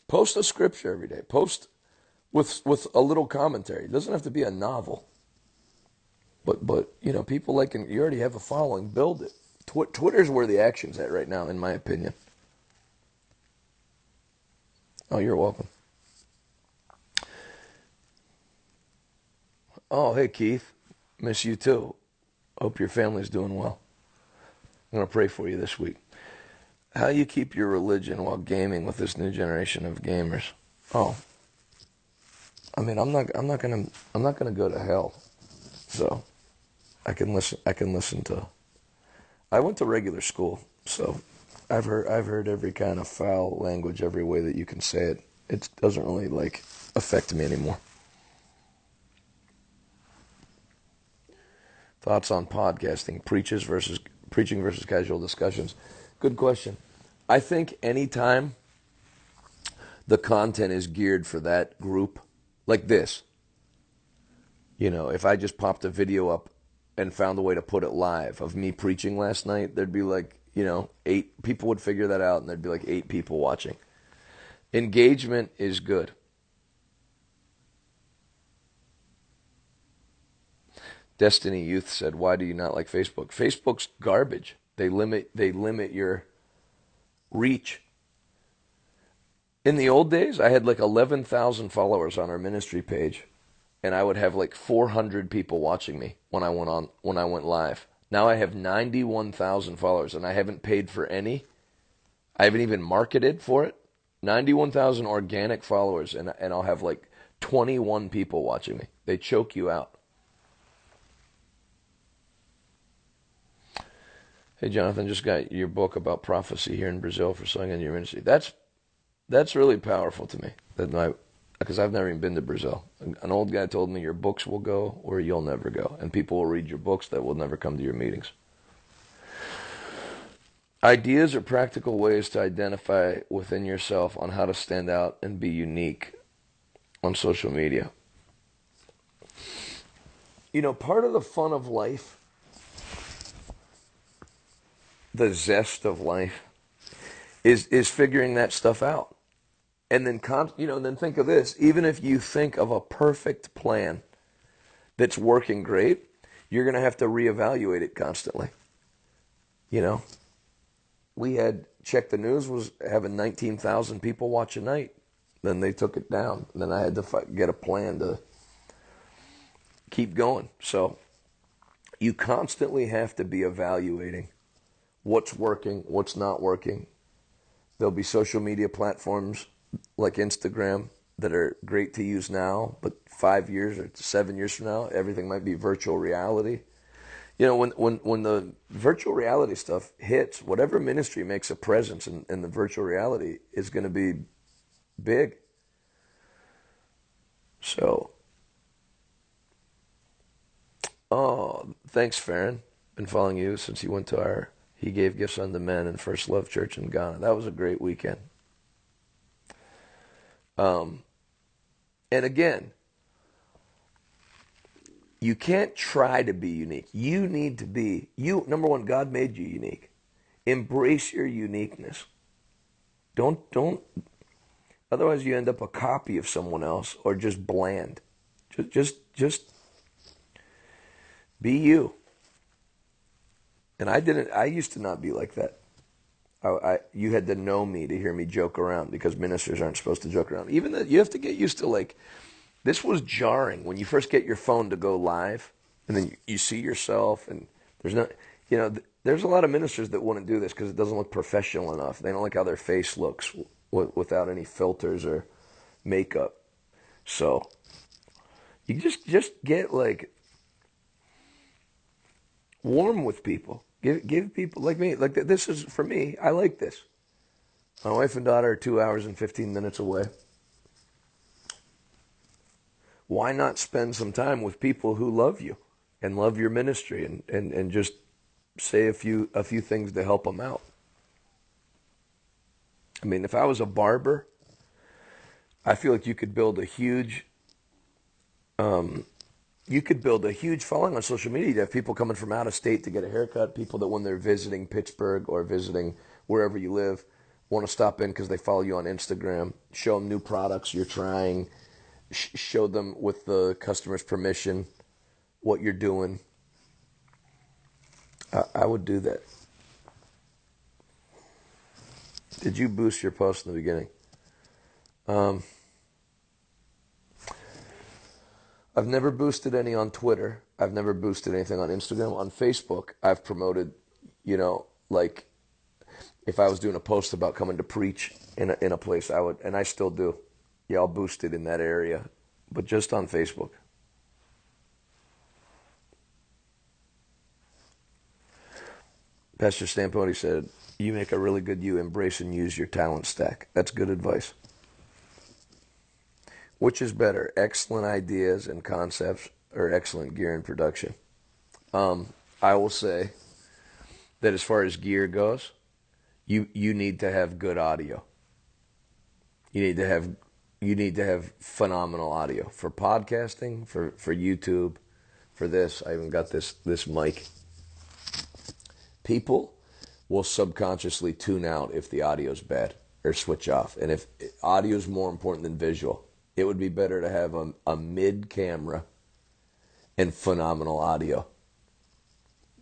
S2: post a scripture every day. Post with with a little commentary. It doesn't have to be a novel. But but you know, people like you already have a following. Build it. Tw- Twitter's where the action's at right now, in my opinion. Oh, you're welcome. Oh, hey Keith, miss you too. Hope your family's doing well. I'm gonna pray for you this week. How you keep your religion while gaming with this new generation of gamers? Oh, I mean, I'm not, I'm not gonna, I'm not gonna go to hell. So, I can listen. I can listen to. I went to regular school, so I've heard, I've heard every kind of foul language, every way that you can say it. It doesn't really like affect me anymore. Thoughts on podcasting, preaches versus preaching versus casual discussions. Good question. I think anytime the content is geared for that group, like this, you know, if I just popped a video up and found a way to put it live of me preaching last night, there'd be like, you know, eight people would figure that out and there'd be like eight people watching. Engagement is good. Destiny Youth said, "Why do you not like Facebook? Facebook's garbage. They limit they limit your reach. In the old days, I had like 11,000 followers on our ministry page, and I would have like 400 people watching me when I went on when I went live. Now I have 91,000 followers, and I haven't paid for any. I haven't even marketed for it. 91,000 organic followers, and and I'll have like 21 people watching me. They choke you out. Hey, Jonathan, just got your book about prophecy here in Brazil for selling in your ministry. That's that's really powerful to me. That my because I've never even been to Brazil. An old guy told me your books will go or you'll never go, and people will read your books that will never come to your meetings. Ideas are practical ways to identify within yourself on how to stand out and be unique on social media. You know, part of the fun of life the zest of life is is figuring that stuff out. And then you know then think of this. Even if you think of a perfect plan that's working great you're going to have to reevaluate it constantly. You know? We had check the news was having 19,000 people watch a night. Then they took it down. Then i had to get a plan to keep going. So you constantly have to be evaluating what's working, what's not working. There'll be social media platforms like Instagram that are great to use now, but five years or seven years from now, everything might be virtual reality. You know, when when when the virtual reality stuff hits, whatever ministry makes a presence in, in the virtual reality is going to be big. So, oh, thanks, Farron. Been following you since you went to our he gave gifts unto men in First Love Church in Ghana. That was a great weekend. Um, and again, you can't try to be unique. You need to be you. Number one, God made you unique. Embrace your uniqueness. Don't don't. Otherwise, you end up a copy of someone else or just bland. Just just just be you. And I didn't. I used to not be like that. I, I, you had to know me to hear me joke around because ministers aren't supposed to joke around. Even that, you have to get used to like. This was jarring when you first get your phone to go live, and then you, you see yourself, and there's no, you know, th- there's a lot of ministers that wouldn't do this because it doesn't look professional enough. They don't like how their face looks w- without any filters or makeup. So you just just get like warm with people. Give give people like me like this is for me. I like this. My wife and daughter are two hours and fifteen minutes away. Why not spend some time with people who love you and love your ministry and, and, and just say a few a few things to help them out? I mean, if I was a barber, I feel like you could build a huge um, you could build a huge following on social media to have people coming from out of state to get a haircut, people that when they're visiting Pittsburgh or visiting wherever you live want to stop in because they follow you on Instagram, show them new products you're trying, sh- show them with the customer's permission what you're doing. I, I would do that. Did you boost your post in the beginning? Um, I've never boosted any on Twitter. I've never boosted anything on Instagram. On Facebook, I've promoted, you know, like if I was doing a post about coming to preach in a, in a place, I would, and I still do. Yeah, I'll boost it in that area, but just on Facebook. Pastor Stamponi said, You make a really good you. Embrace and use your talent stack. That's good advice. Which is better, excellent ideas and concepts or excellent gear and production? Um, I will say that as far as gear goes, you you need to have good audio. You need to have you need to have phenomenal audio for podcasting, for for YouTube, for this. I even got this this mic. People will subconsciously tune out if the audio is bad or switch off, and if audio is more important than visual it would be better to have a, a mid camera and phenomenal audio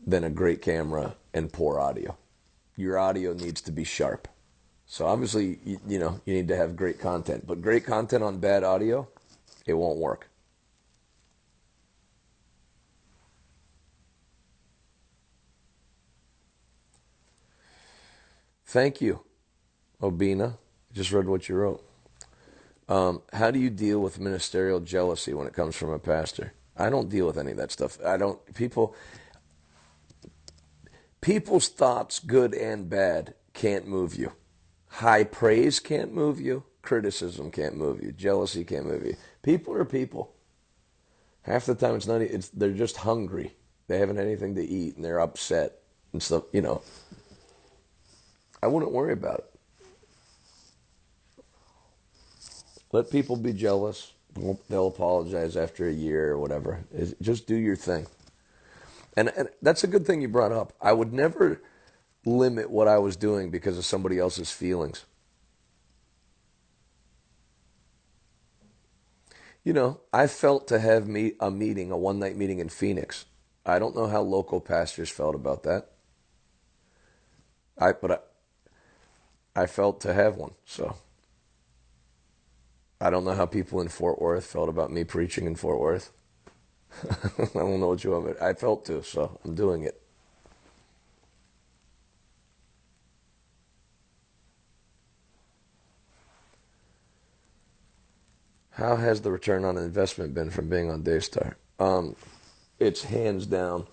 S2: than a great camera and poor audio. Your audio needs to be sharp. So obviously, you, you, know, you need to have great content, but great content on bad audio, it won't work. Thank you, Obina. Just read what you wrote. Um, how do you deal with ministerial jealousy when it comes from a pastor? I don't deal with any of that stuff. I don't. People. People's thoughts, good and bad, can't move you. High praise can't move you. Criticism can't move you. Jealousy can't move you. People are people. Half the time, it's not. It's they're just hungry. They haven't anything to eat, and they're upset and stuff. You know. I wouldn't worry about it. Let people be jealous. They'll apologize after a year or whatever. Just do your thing. And, and that's a good thing you brought up. I would never limit what I was doing because of somebody else's feelings. You know, I felt to have me a meeting, a one night meeting in Phoenix. I don't know how local pastors felt about that. I but I, I felt to have one, so I don't know how people in Fort Worth felt about me preaching in Fort Worth. <laughs> I don't know what you want. but I felt to, so I'm doing it. How has the return on investment been from being on Daystar? Um, it's hands down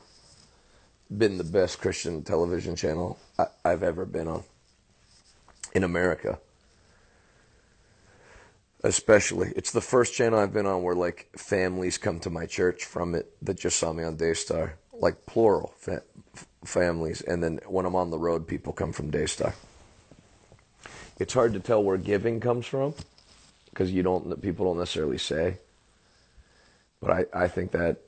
S2: been the best Christian television channel I, I've ever been on in America especially. It's the first channel I've been on where like families come to my church from it that just saw me on Daystar, like plural fa- families, and then when I'm on the road, people come from Daystar. It's hard to tell where giving comes from because you don't people don't necessarily say, but I I think that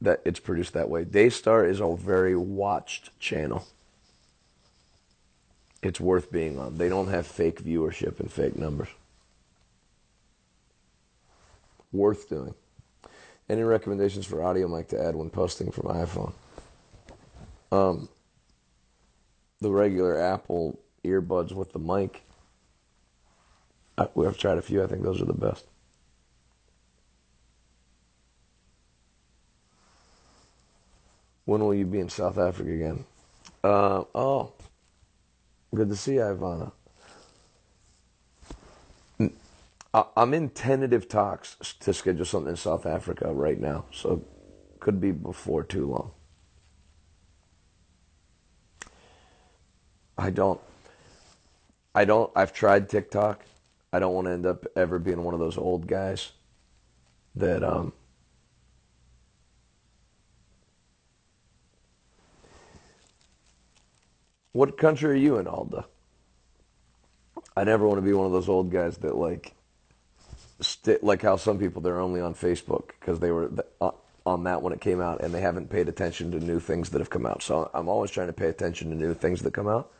S2: that it's produced that way. Daystar is a very watched channel. It's worth being on. They don't have fake viewership and fake numbers. Worth doing. Any recommendations for audio mic to add when posting from iPhone? Um, the regular Apple earbuds with the mic. I, we have tried a few. I think those are the best. When will you be in South Africa again? Uh, oh, good to see you, Ivana. I'm in tentative talks to schedule something in South Africa right now, so could be before too long. I don't. I don't. I've tried TikTok. I don't want to end up ever being one of those old guys that um. What country are you in, Alda? I never want to be one of those old guys that like, st- like how some people they're only on Facebook because they were uh, on that when it came out and they haven't paid attention to new things that have come out. So I'm always trying to pay attention to new things that come out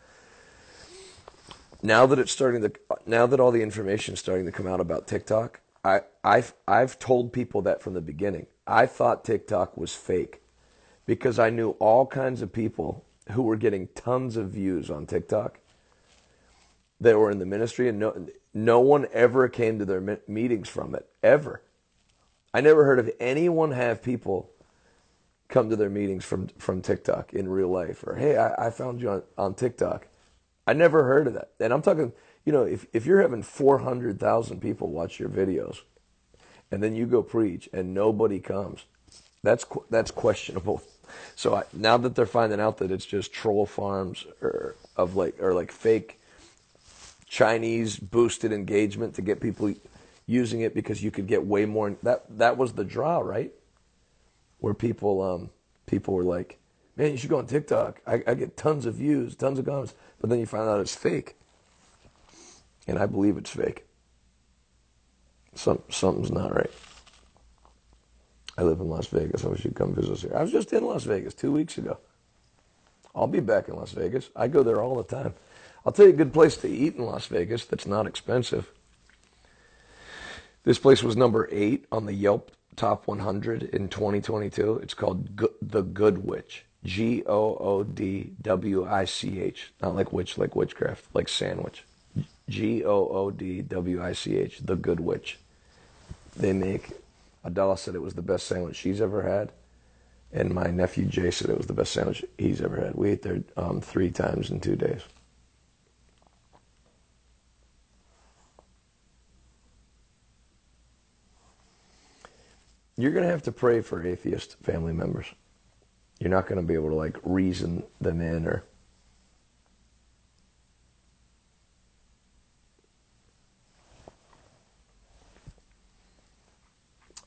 S2: now that it's starting to now that all the information is starting to come out about TikTok, I I've I've told people that from the beginning. I thought TikTok was fake because I knew all kinds of people who were getting tons of views on TikTok that were in the ministry and no no one ever came to their meetings from it ever. I never heard of anyone have people come to their meetings from from TikTok in real life or hey I, I found you on, on TikTok I never heard of that. And I'm talking, you know, if, if you're having 400,000 people watch your videos and then you go preach and nobody comes, that's, that's questionable. So I, now that they're finding out that it's just troll farms or of like, or like fake Chinese boosted engagement to get people using it because you could get way more. That, that was the draw, right? Where people, um, people were like, man, you should go on TikTok. I, I get tons of views, tons of comments. But then you find out it's fake. And I believe it's fake. Some, something's not right. I live in Las Vegas. I wish you'd come visit us here. I was just in Las Vegas two weeks ago. I'll be back in Las Vegas. I go there all the time. I'll tell you a good place to eat in Las Vegas that's not expensive. This place was number eight on the Yelp Top 100 in 2022. It's called Go- The Goodwich. G O O D W I C H. Not like witch, like witchcraft, like sandwich. G O O D W I C H. The Goodwich. They make. Adela said it was the best sandwich she's ever had, and my nephew Jay said it was the best sandwich he's ever had. We ate there um, three times in two days. You're going to have to pray for atheist family members. You're not going to be able to like reason them in or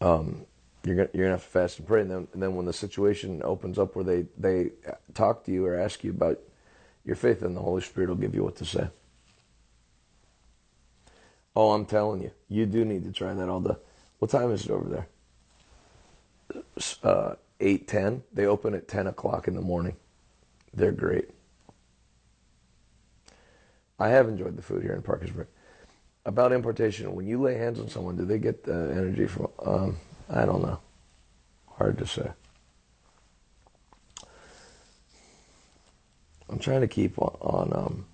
S2: um, you're gonna you're gonna have to fast and pray, and then and then when the situation opens up where they they talk to you or ask you about your faith, then the Holy Spirit will give you what to say. Oh, I'm telling you, you do need to try that all the. What time is it over there? Uh, eight ten. They open at ten o'clock in the morning. They're great. I have enjoyed the food here in Parkersburg. About impartation, when you lay hands on someone, do they get the energy from? Um, I don't know. Hard to say. I'm trying to keep on, on um,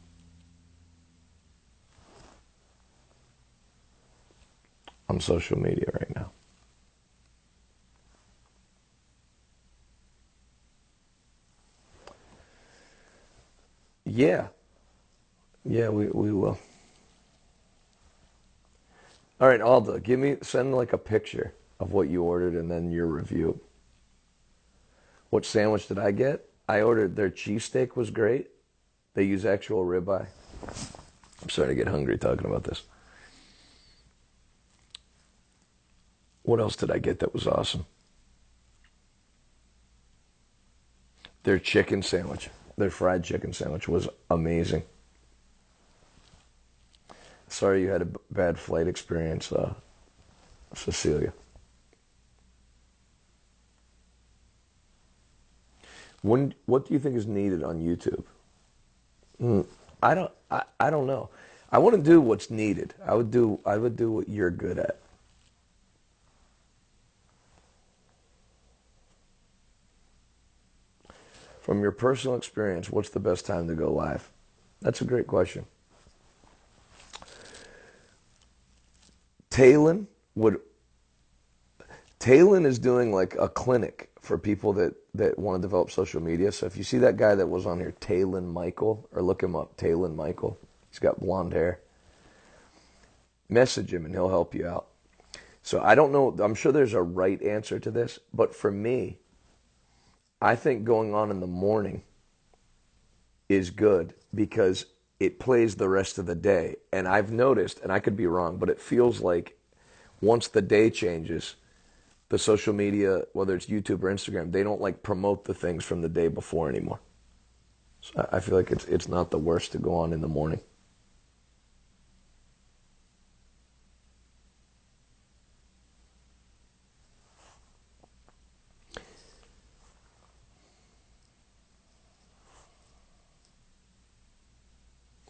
S2: on social media right now. Yeah. Yeah, we, we will. All right, Alda, give me send like a picture of what you ordered and then your review. What sandwich did I get? I ordered their cheesesteak was great. They use actual ribeye. I'm starting to get hungry talking about this. What else did I get that was awesome? Their chicken sandwich their fried chicken sandwich was amazing. Sorry you had a bad flight experience, uh, Cecilia. When, what do you think is needed on YouTube? Mm, I don't. I, I don't know. I want to do what's needed. I would do. I would do what you're good at. From your personal experience, what's the best time to go live? That's a great question. Talon would Talon is doing like a clinic for people that, that want to develop social media. So if you see that guy that was on here, Talon Michael, or look him up, Talon Michael. He's got blonde hair. Message him and he'll help you out. So I don't know. I'm sure there's a right answer to this, but for me, I think going on in the morning is good because it plays the rest of the day. And I've noticed, and I could be wrong, but it feels like once the day changes, the social media, whether it's YouTube or Instagram, they don't like promote the things from the day before anymore. So I feel like it's it's not the worst to go on in the morning.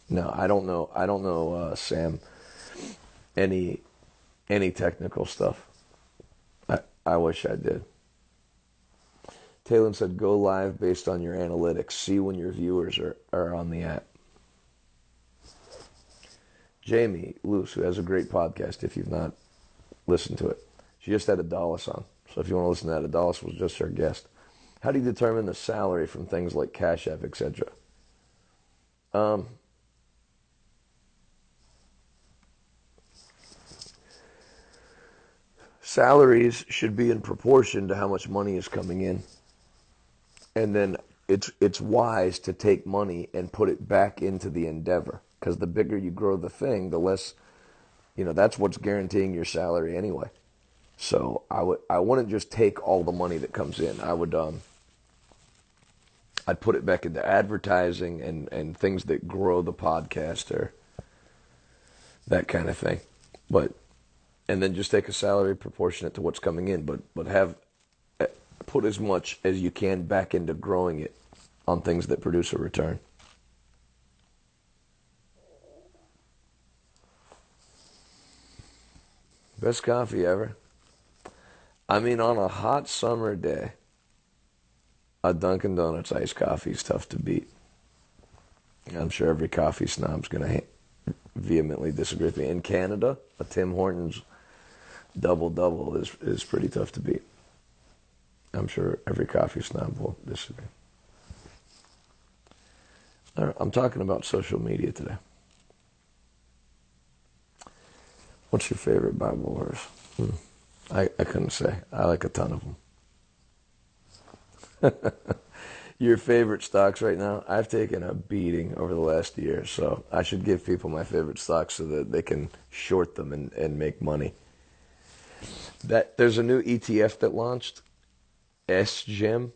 S2: No, I don't know. I don't know, uh, Sam. Any any technical stuff. I I wish I did. Talon said, "Go live based on your analytics. See when your viewers are are on the app." Jamie Luce, who has a great podcast, if you've not listened to it, she just had a Dallas on. So if you want to listen to that, Dallas was just her guest. How do you determine the salary from things like Cash App, etc.? Um, salaries should be in proportion to how much money is coming in. And then it's it's wise to take money and put it back into the endeavor because the bigger you grow the thing, the less you know, that's what's guaranteeing your salary anyway. So I would I wouldn't just take all the money that comes in. I would um I'd put it back into advertising and, and things that grow the podcast or that kind of thing. But and then just take a salary proportionate to what's coming in, but but have eh, put as much as you can back into growing it on things that produce a return. Best coffee ever. I mean, on a hot summer day, a Dunkin' Donuts iced coffee is tough to beat. I'm sure every coffee snob's going to vehemently disagree with me. In Canada, a Tim Hortons double double is is pretty tough to beat. I'm sure every coffee snob will disagree. I'm talking about social media today. What's your favorite Bible verse? Hmm. I, I couldn't say. I like a ton of them. <laughs> your favorite stocks right now? I've taken a beating over the last year, so I should give people my favorite stocks so that they can short them and, and make money that there's a new ETF that launched, SJIM.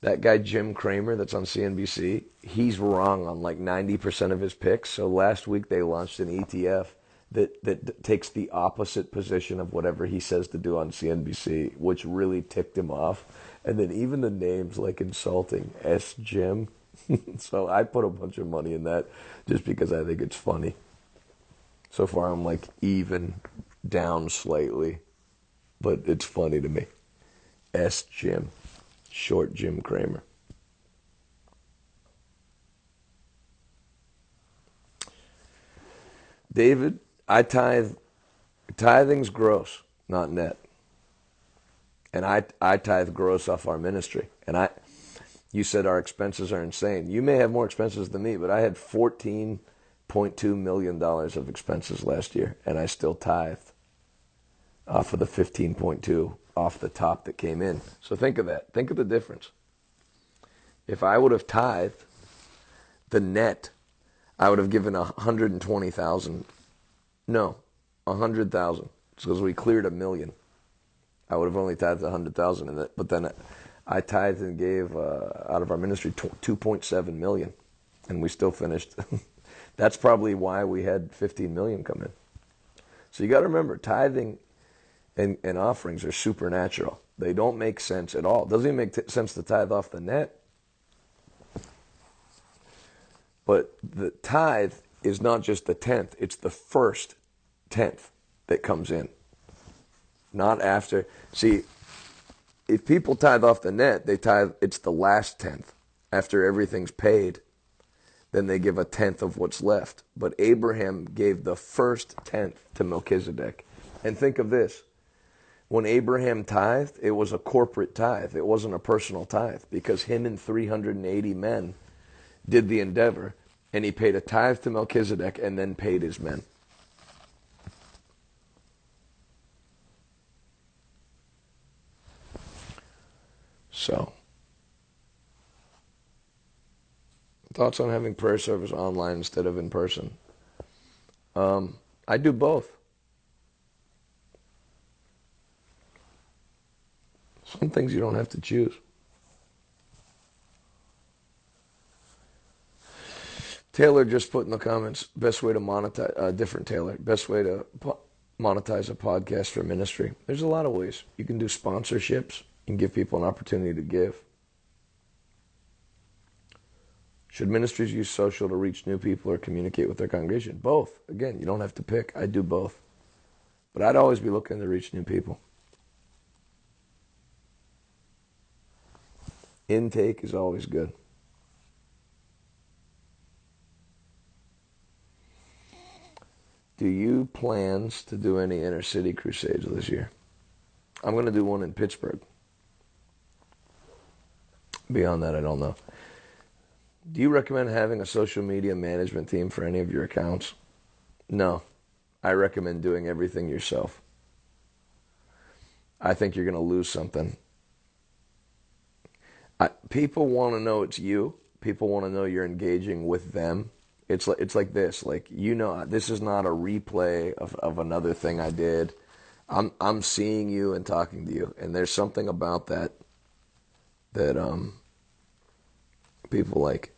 S2: That guy Jim Cramer that's on CNBC, he's wrong on like 90% of his picks. So last week they launched an ETF that that takes the opposite position of whatever he says to do on CNBC, which really ticked him off. And then even the names like insulting S Jim. <laughs> so I put a bunch of money in that just because I think it's funny. So far I'm like even down slightly but it's funny to me. S. Jim, short Jim Cramer. David, I tithe. Tithing's gross, not net. And I I tithe gross off our ministry. And I, you said our expenses are insane. You may have more expenses than me, but I had fourteen point two million dollars of expenses last year, and I still tithed off of the 15.2 off the top that came in. So think of that. Think of the difference. If I would have tithed the net, I would have given 120,000. No, 100,000. Because we cleared a million. I would have only tithed 100,000 in it. But then I tithed and gave uh, out of our ministry 2.7 million. And we still finished. <laughs> That's probably why we had 15 million come in. So you got to remember, tithing and, and offerings are supernatural. They don't make sense at all. It doesn't even make t- sense to tithe off the net But the tithe is not just the tenth; it's the first tenth that comes in, not after. See, if people tithe off the net, they tithe. It's the last tenth after everything's paid. Then they give a tenth of what's left. But Abraham gave the first tenth to Melchizedek. And think of this when Abraham tithed, it was a corporate tithe. It wasn't a personal tithe because him and 380 men did the endeavor, and he paid a tithe to Melchizedek and then paid his men. So, thoughts on having prayer service online instead of in person? Um, I do both. Some things you don't have to choose. Taylor just put in the comments best way to monetize, uh, different Taylor, best way to po- monetize a podcast for ministry. There's a lot of ways. You can do sponsorships and give people an opportunity to give. Should ministries use social to reach new people or communicate with their congregation? Both. Again, you don't have to pick. I do both. But I'd always be looking to reach new people. Intake is always good. Do you plans to do any inner city crusades this year? I'm going to do one in Pittsburgh. Beyond that, I don't know. Do you recommend having a social media management team for any of your accounts? No. I recommend doing everything yourself. I think you're going to lose something I, people want to know it's you. People want to know you're engaging with them. It's like it's like this. Like you know, this is not a replay of, of another thing I did. I'm I'm seeing you and talking to you, and there's something about that that um people like.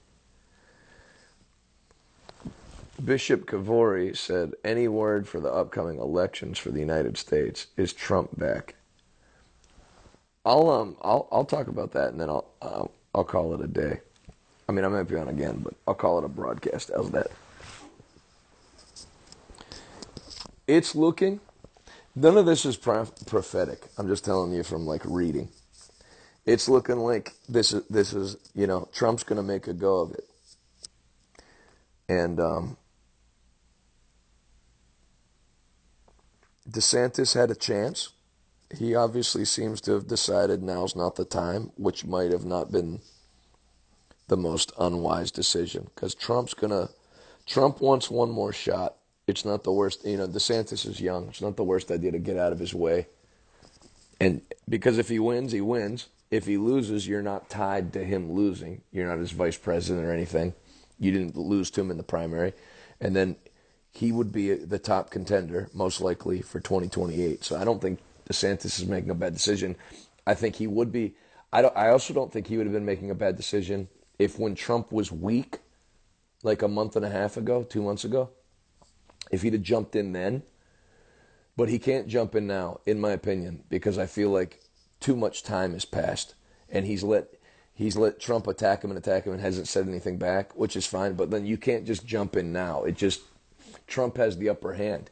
S2: Bishop Kavori said, "Any word for the upcoming elections for the United States is Trump back." I'll um I'll I'll talk about that and then I'll I'll, I'll call it a day. I mean I might be on again, but I'll call it a broadcast. How's that? It's looking. None of this is prophetic. I'm just telling you from like reading. It's looking like this is this is you know Trump's going to make a go of it, and um, DeSantis had a chance he obviously seems to have decided now's not the time, which might have not been the most unwise decision because Trump's gonna Trump wants one more shot. It's not the worst, you know. DeSantis is young. It's not the worst idea to get out of his way. And because if he wins, he wins. If he loses, you're not tied to him losing. You're not his vice president or anything. You didn't lose to him in the primary. And then he would be the top contender, most likely, for 2028. So I don't think DeSantis is making a bad decision. I think he would be. I, don't, I also don't think he would have been making a bad decision if when Trump was weak, like a month and a half ago, two months ago, if he'd have jumped in then. But he can't jump in now, in my opinion, because I feel like too much time has passed, and he's let he's let Trump attack him and attack him and hasn't said anything back, which is fine. But then you can't just jump in now. It just Trump has the upper hand.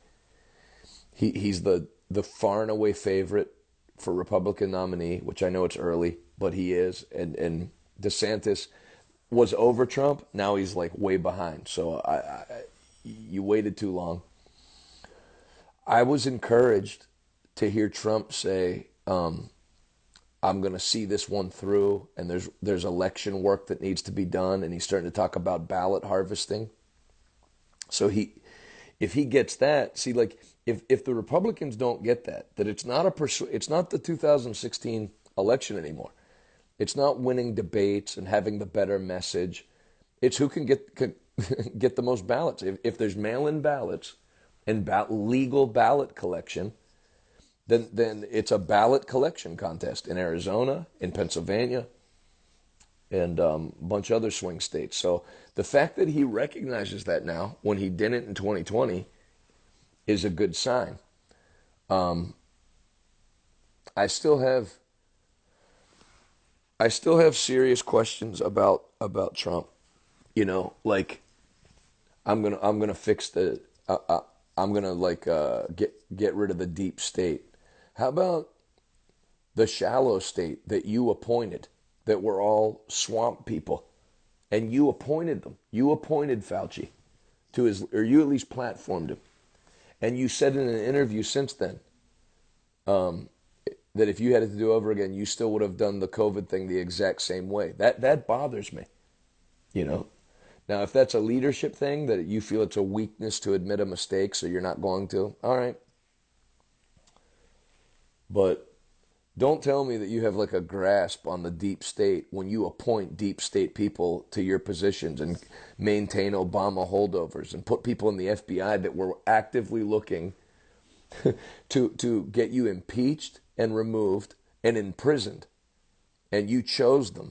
S2: He he's the the far and away favorite for Republican nominee, which I know it's early, but he is. And and DeSantis was over Trump. Now he's like way behind. So I, I you waited too long. I was encouraged to hear Trump say, um, "I'm going to see this one through," and there's there's election work that needs to be done, and he's starting to talk about ballot harvesting. So he, if he gets that, see, like if if the Republicans don't get that, that it's not a persu- it's not the 2016 election anymore. It's not winning debates and having the better message. It's who can get can <laughs> get the most ballots. If, if there's mail-in ballots and ba- legal ballot collection, then then it's a ballot collection contest in Arizona, in Pennsylvania, and um, a bunch of other swing states. So the fact that he recognizes that now, when he didn't in 2020 is a good sign. Um, I still have I still have serious questions about about Trump. You know, like I'm gonna I'm gonna fix the uh, uh, I'm gonna like uh, get get rid of the deep state. How about the shallow state that you appointed, that were all swamp people, and you appointed them. You appointed Fauci to his, or you at least platformed him, and you said in an interview since then um, that if you had it to do over again, you still would have done the COVID thing the exact same way. That that bothers me. You know, now, if that's a leadership thing that you feel it's a weakness to admit a mistake, so you're not going to, all right. But don't tell me that you have like a grasp on the deep state when you appoint deep state people to your positions and maintain Obama holdovers and put people in the FBI that were actively looking <laughs> to to get you impeached and removed and imprisoned and you chose them.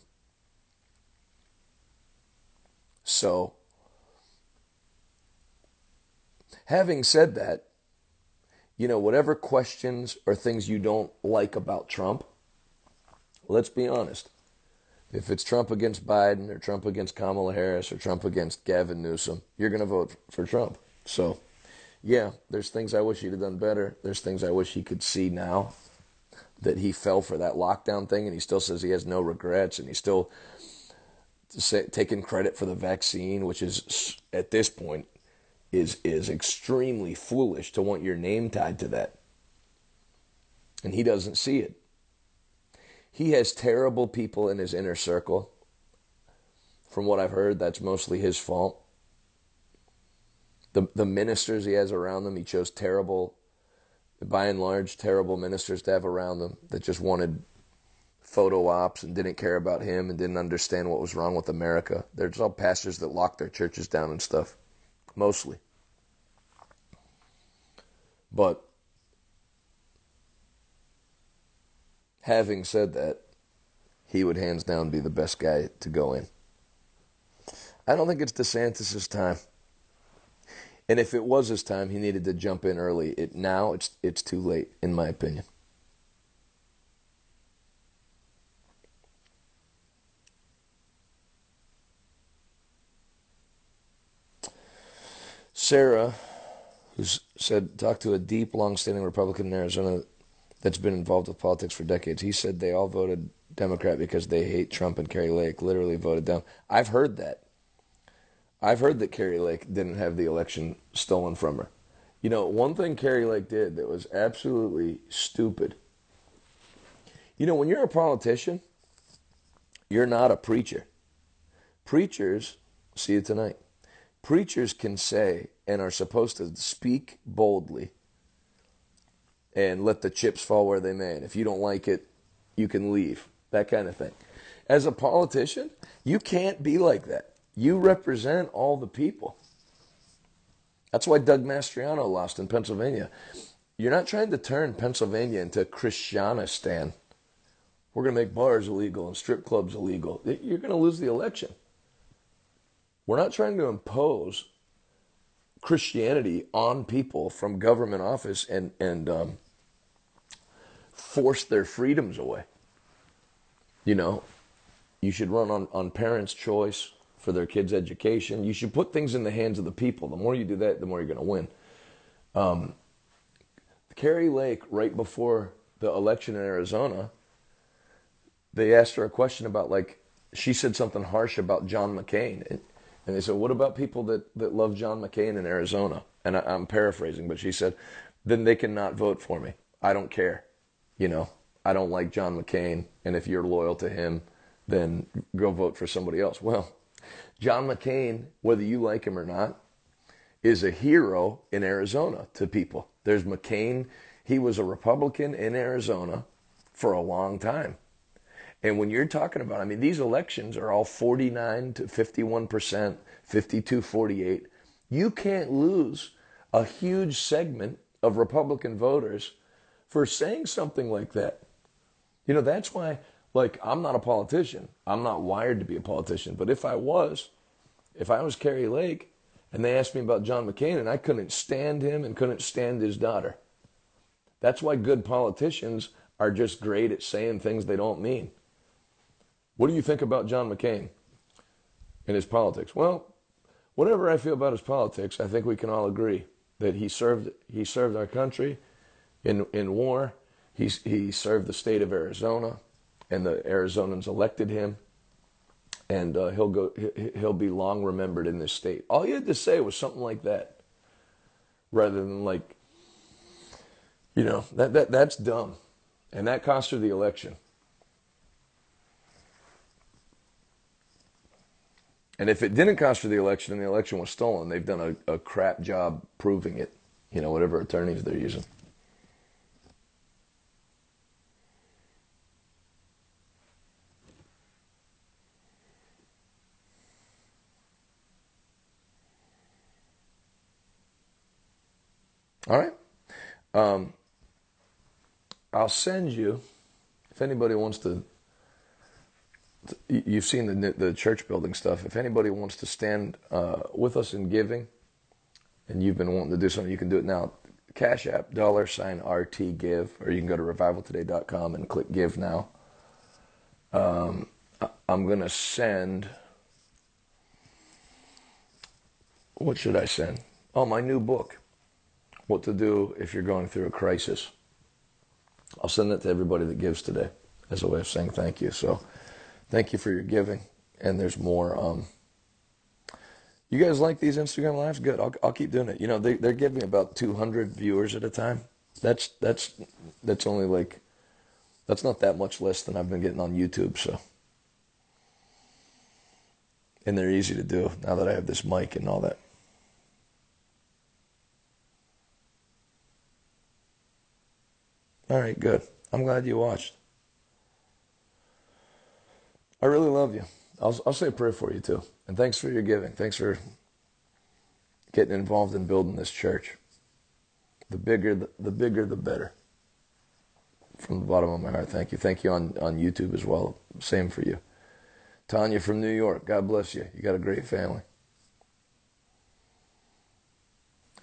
S2: So, having said that, you know, whatever questions or things you don't like about Trump, let's be honest. If it's Trump against Biden or Trump against Kamala Harris or Trump against Gavin Newsom, you're going to vote for Trump. So, yeah, there's things I wish he'd have done better. There's things I wish he could see now that he fell for that lockdown thing and he still says he has no regrets and he's still say, taking credit for the vaccine, which is at this point is is extremely foolish to want your name tied to that. And he doesn't see it. He has terrible people in his inner circle. From what I've heard, that's mostly his fault. The the ministers he has around him, he chose terrible by and large terrible ministers to have around them that just wanted photo ops and didn't care about him and didn't understand what was wrong with America. There's all pastors that lock their churches down and stuff, mostly. But having said that, he would hands down be the best guy to go in. I don't think it's DeSantis' time. And if it was his time, he needed to jump in early. It now it's it's too late, in my opinion. Sarah, who said, talked to a deep, long-standing Republican in Arizona that's been involved with politics for decades. He said they all voted Democrat because they hate Trump and Kari Lake. Literally voted down. I've heard that. I've heard that Kari Lake didn't have the election stolen from her. You know, one thing Kari Lake did that was absolutely stupid. You know, when you're a politician, you're not a preacher. Preachers, see it tonight preachers can say and are supposed to speak boldly and let the chips fall where they may. And if you don't like it, you can leave. That kind of thing. As a politician, you can't be like that. You represent all the people. That's why Doug Mastriano lost in Pennsylvania. You're not trying to turn Pennsylvania into Christianistan. We're going to make bars illegal and strip clubs illegal. You're going to lose the election. We're not trying to impose Christianity on people from government office and and um, force their freedoms away. You know, you should run on, on parents' choice for their kids' education. You should put things in the hands of the people. The more you do that, the more you're going to win. Um, Kari Lake, right before the election in Arizona, they asked her a question about like she said something harsh about John McCain. And, and they said, What about people that, that love John McCain in Arizona? And I, am paraphrasing, but she said, Then they cannot vote for me. I don't care. You know, I don't like John McCain. And if you're loyal to him, then go vote for somebody else. Well, John McCain, whether you like him or not, is a hero in Arizona to people. There's McCain. He was a Republican in Arizona for a long time. And when you're talking about, I mean, these elections are all 49 to 51%, 52 48. You can't lose a huge segment of Republican voters for saying something like that. You know, that's why, like, I'm not a politician. I'm not wired to be a politician. But if I was, if I was Kari Lake and they asked me about John McCain and I couldn't stand him and couldn't stand his daughter, that's why good politicians are just great at saying things they don't mean. What do you think about John McCain and his politics? Well, whatever I feel about his politics, I think we can all agree that he served he served our country in in war. He he served the state of Arizona, and the Arizonans elected him, and uh, he'll go he'll be long remembered in this state. All he had to say was something like that, rather than like, you know that that that's dumb, and that cost her the election. And if it didn't cost her the election and the election was stolen, they've done a, a crap job proving it, you know, whatever attorneys they're using. All right. Um, I'll send you, if anybody wants to you've seen the the church building stuff. If anybody wants to stand uh, with us in giving, and you've been wanting to do something, you can do it now. Cash App dollar sign RT Give, or you can go to revivaltoday.com and click Give now. Um, I'm gonna send. What should I send? Oh, my new book. What to do if you're going through a crisis. I'll send that to everybody that gives today as a way of saying thank you. So thank you for your giving. And there's more. Um, you guys like these Instagram lives? Good. I'll, I'll keep doing it. You know, they, they're giving about 200 viewers at a time. That's that's that's only like that's not that much less than I've been getting on YouTube. So, and they're easy to do now that I have this mic and all that. All right, good. I'm glad you watched. I really love you. I'll, I'll say a prayer for you too. And thanks for your giving. Thanks for getting involved in building this church. The bigger, the, the bigger, the better. From the bottom of my heart, thank you. Thank you on, on YouTube as well. Same for you. Tanya from New York, God bless you. You got a great family.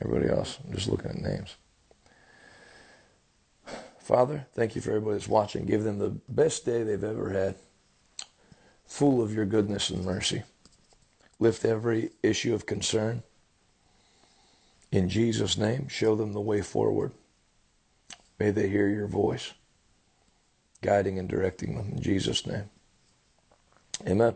S2: Everybody else, I'm just looking at names. Father, thank you for everybody that's watching. Give them the best day they've ever had full of your goodness and mercy. Lift every issue of concern. In Jesus' name, show them the way forward. May they hear your voice, guiding and directing them. In Jesus' name. Amen.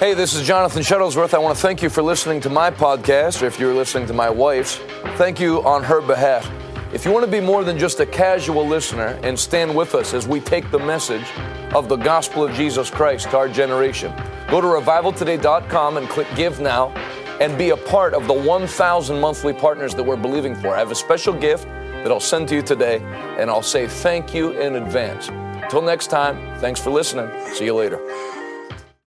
S2: Hey, this is Jonathan Shuttlesworth. I want to thank you for listening to my podcast, or if you're listening to my wife's, thank you on her behalf. If you want to be more than just a casual listener and stand with us as we take the message of the gospel of Jesus Christ to our generation, go to revivaltoday.com and click Give Now and be a part of the 1,000 monthly partners that we're believing for. I have a special gift that I'll send to you today, and I'll say thank you in advance. Until next time, thanks for listening. See you later.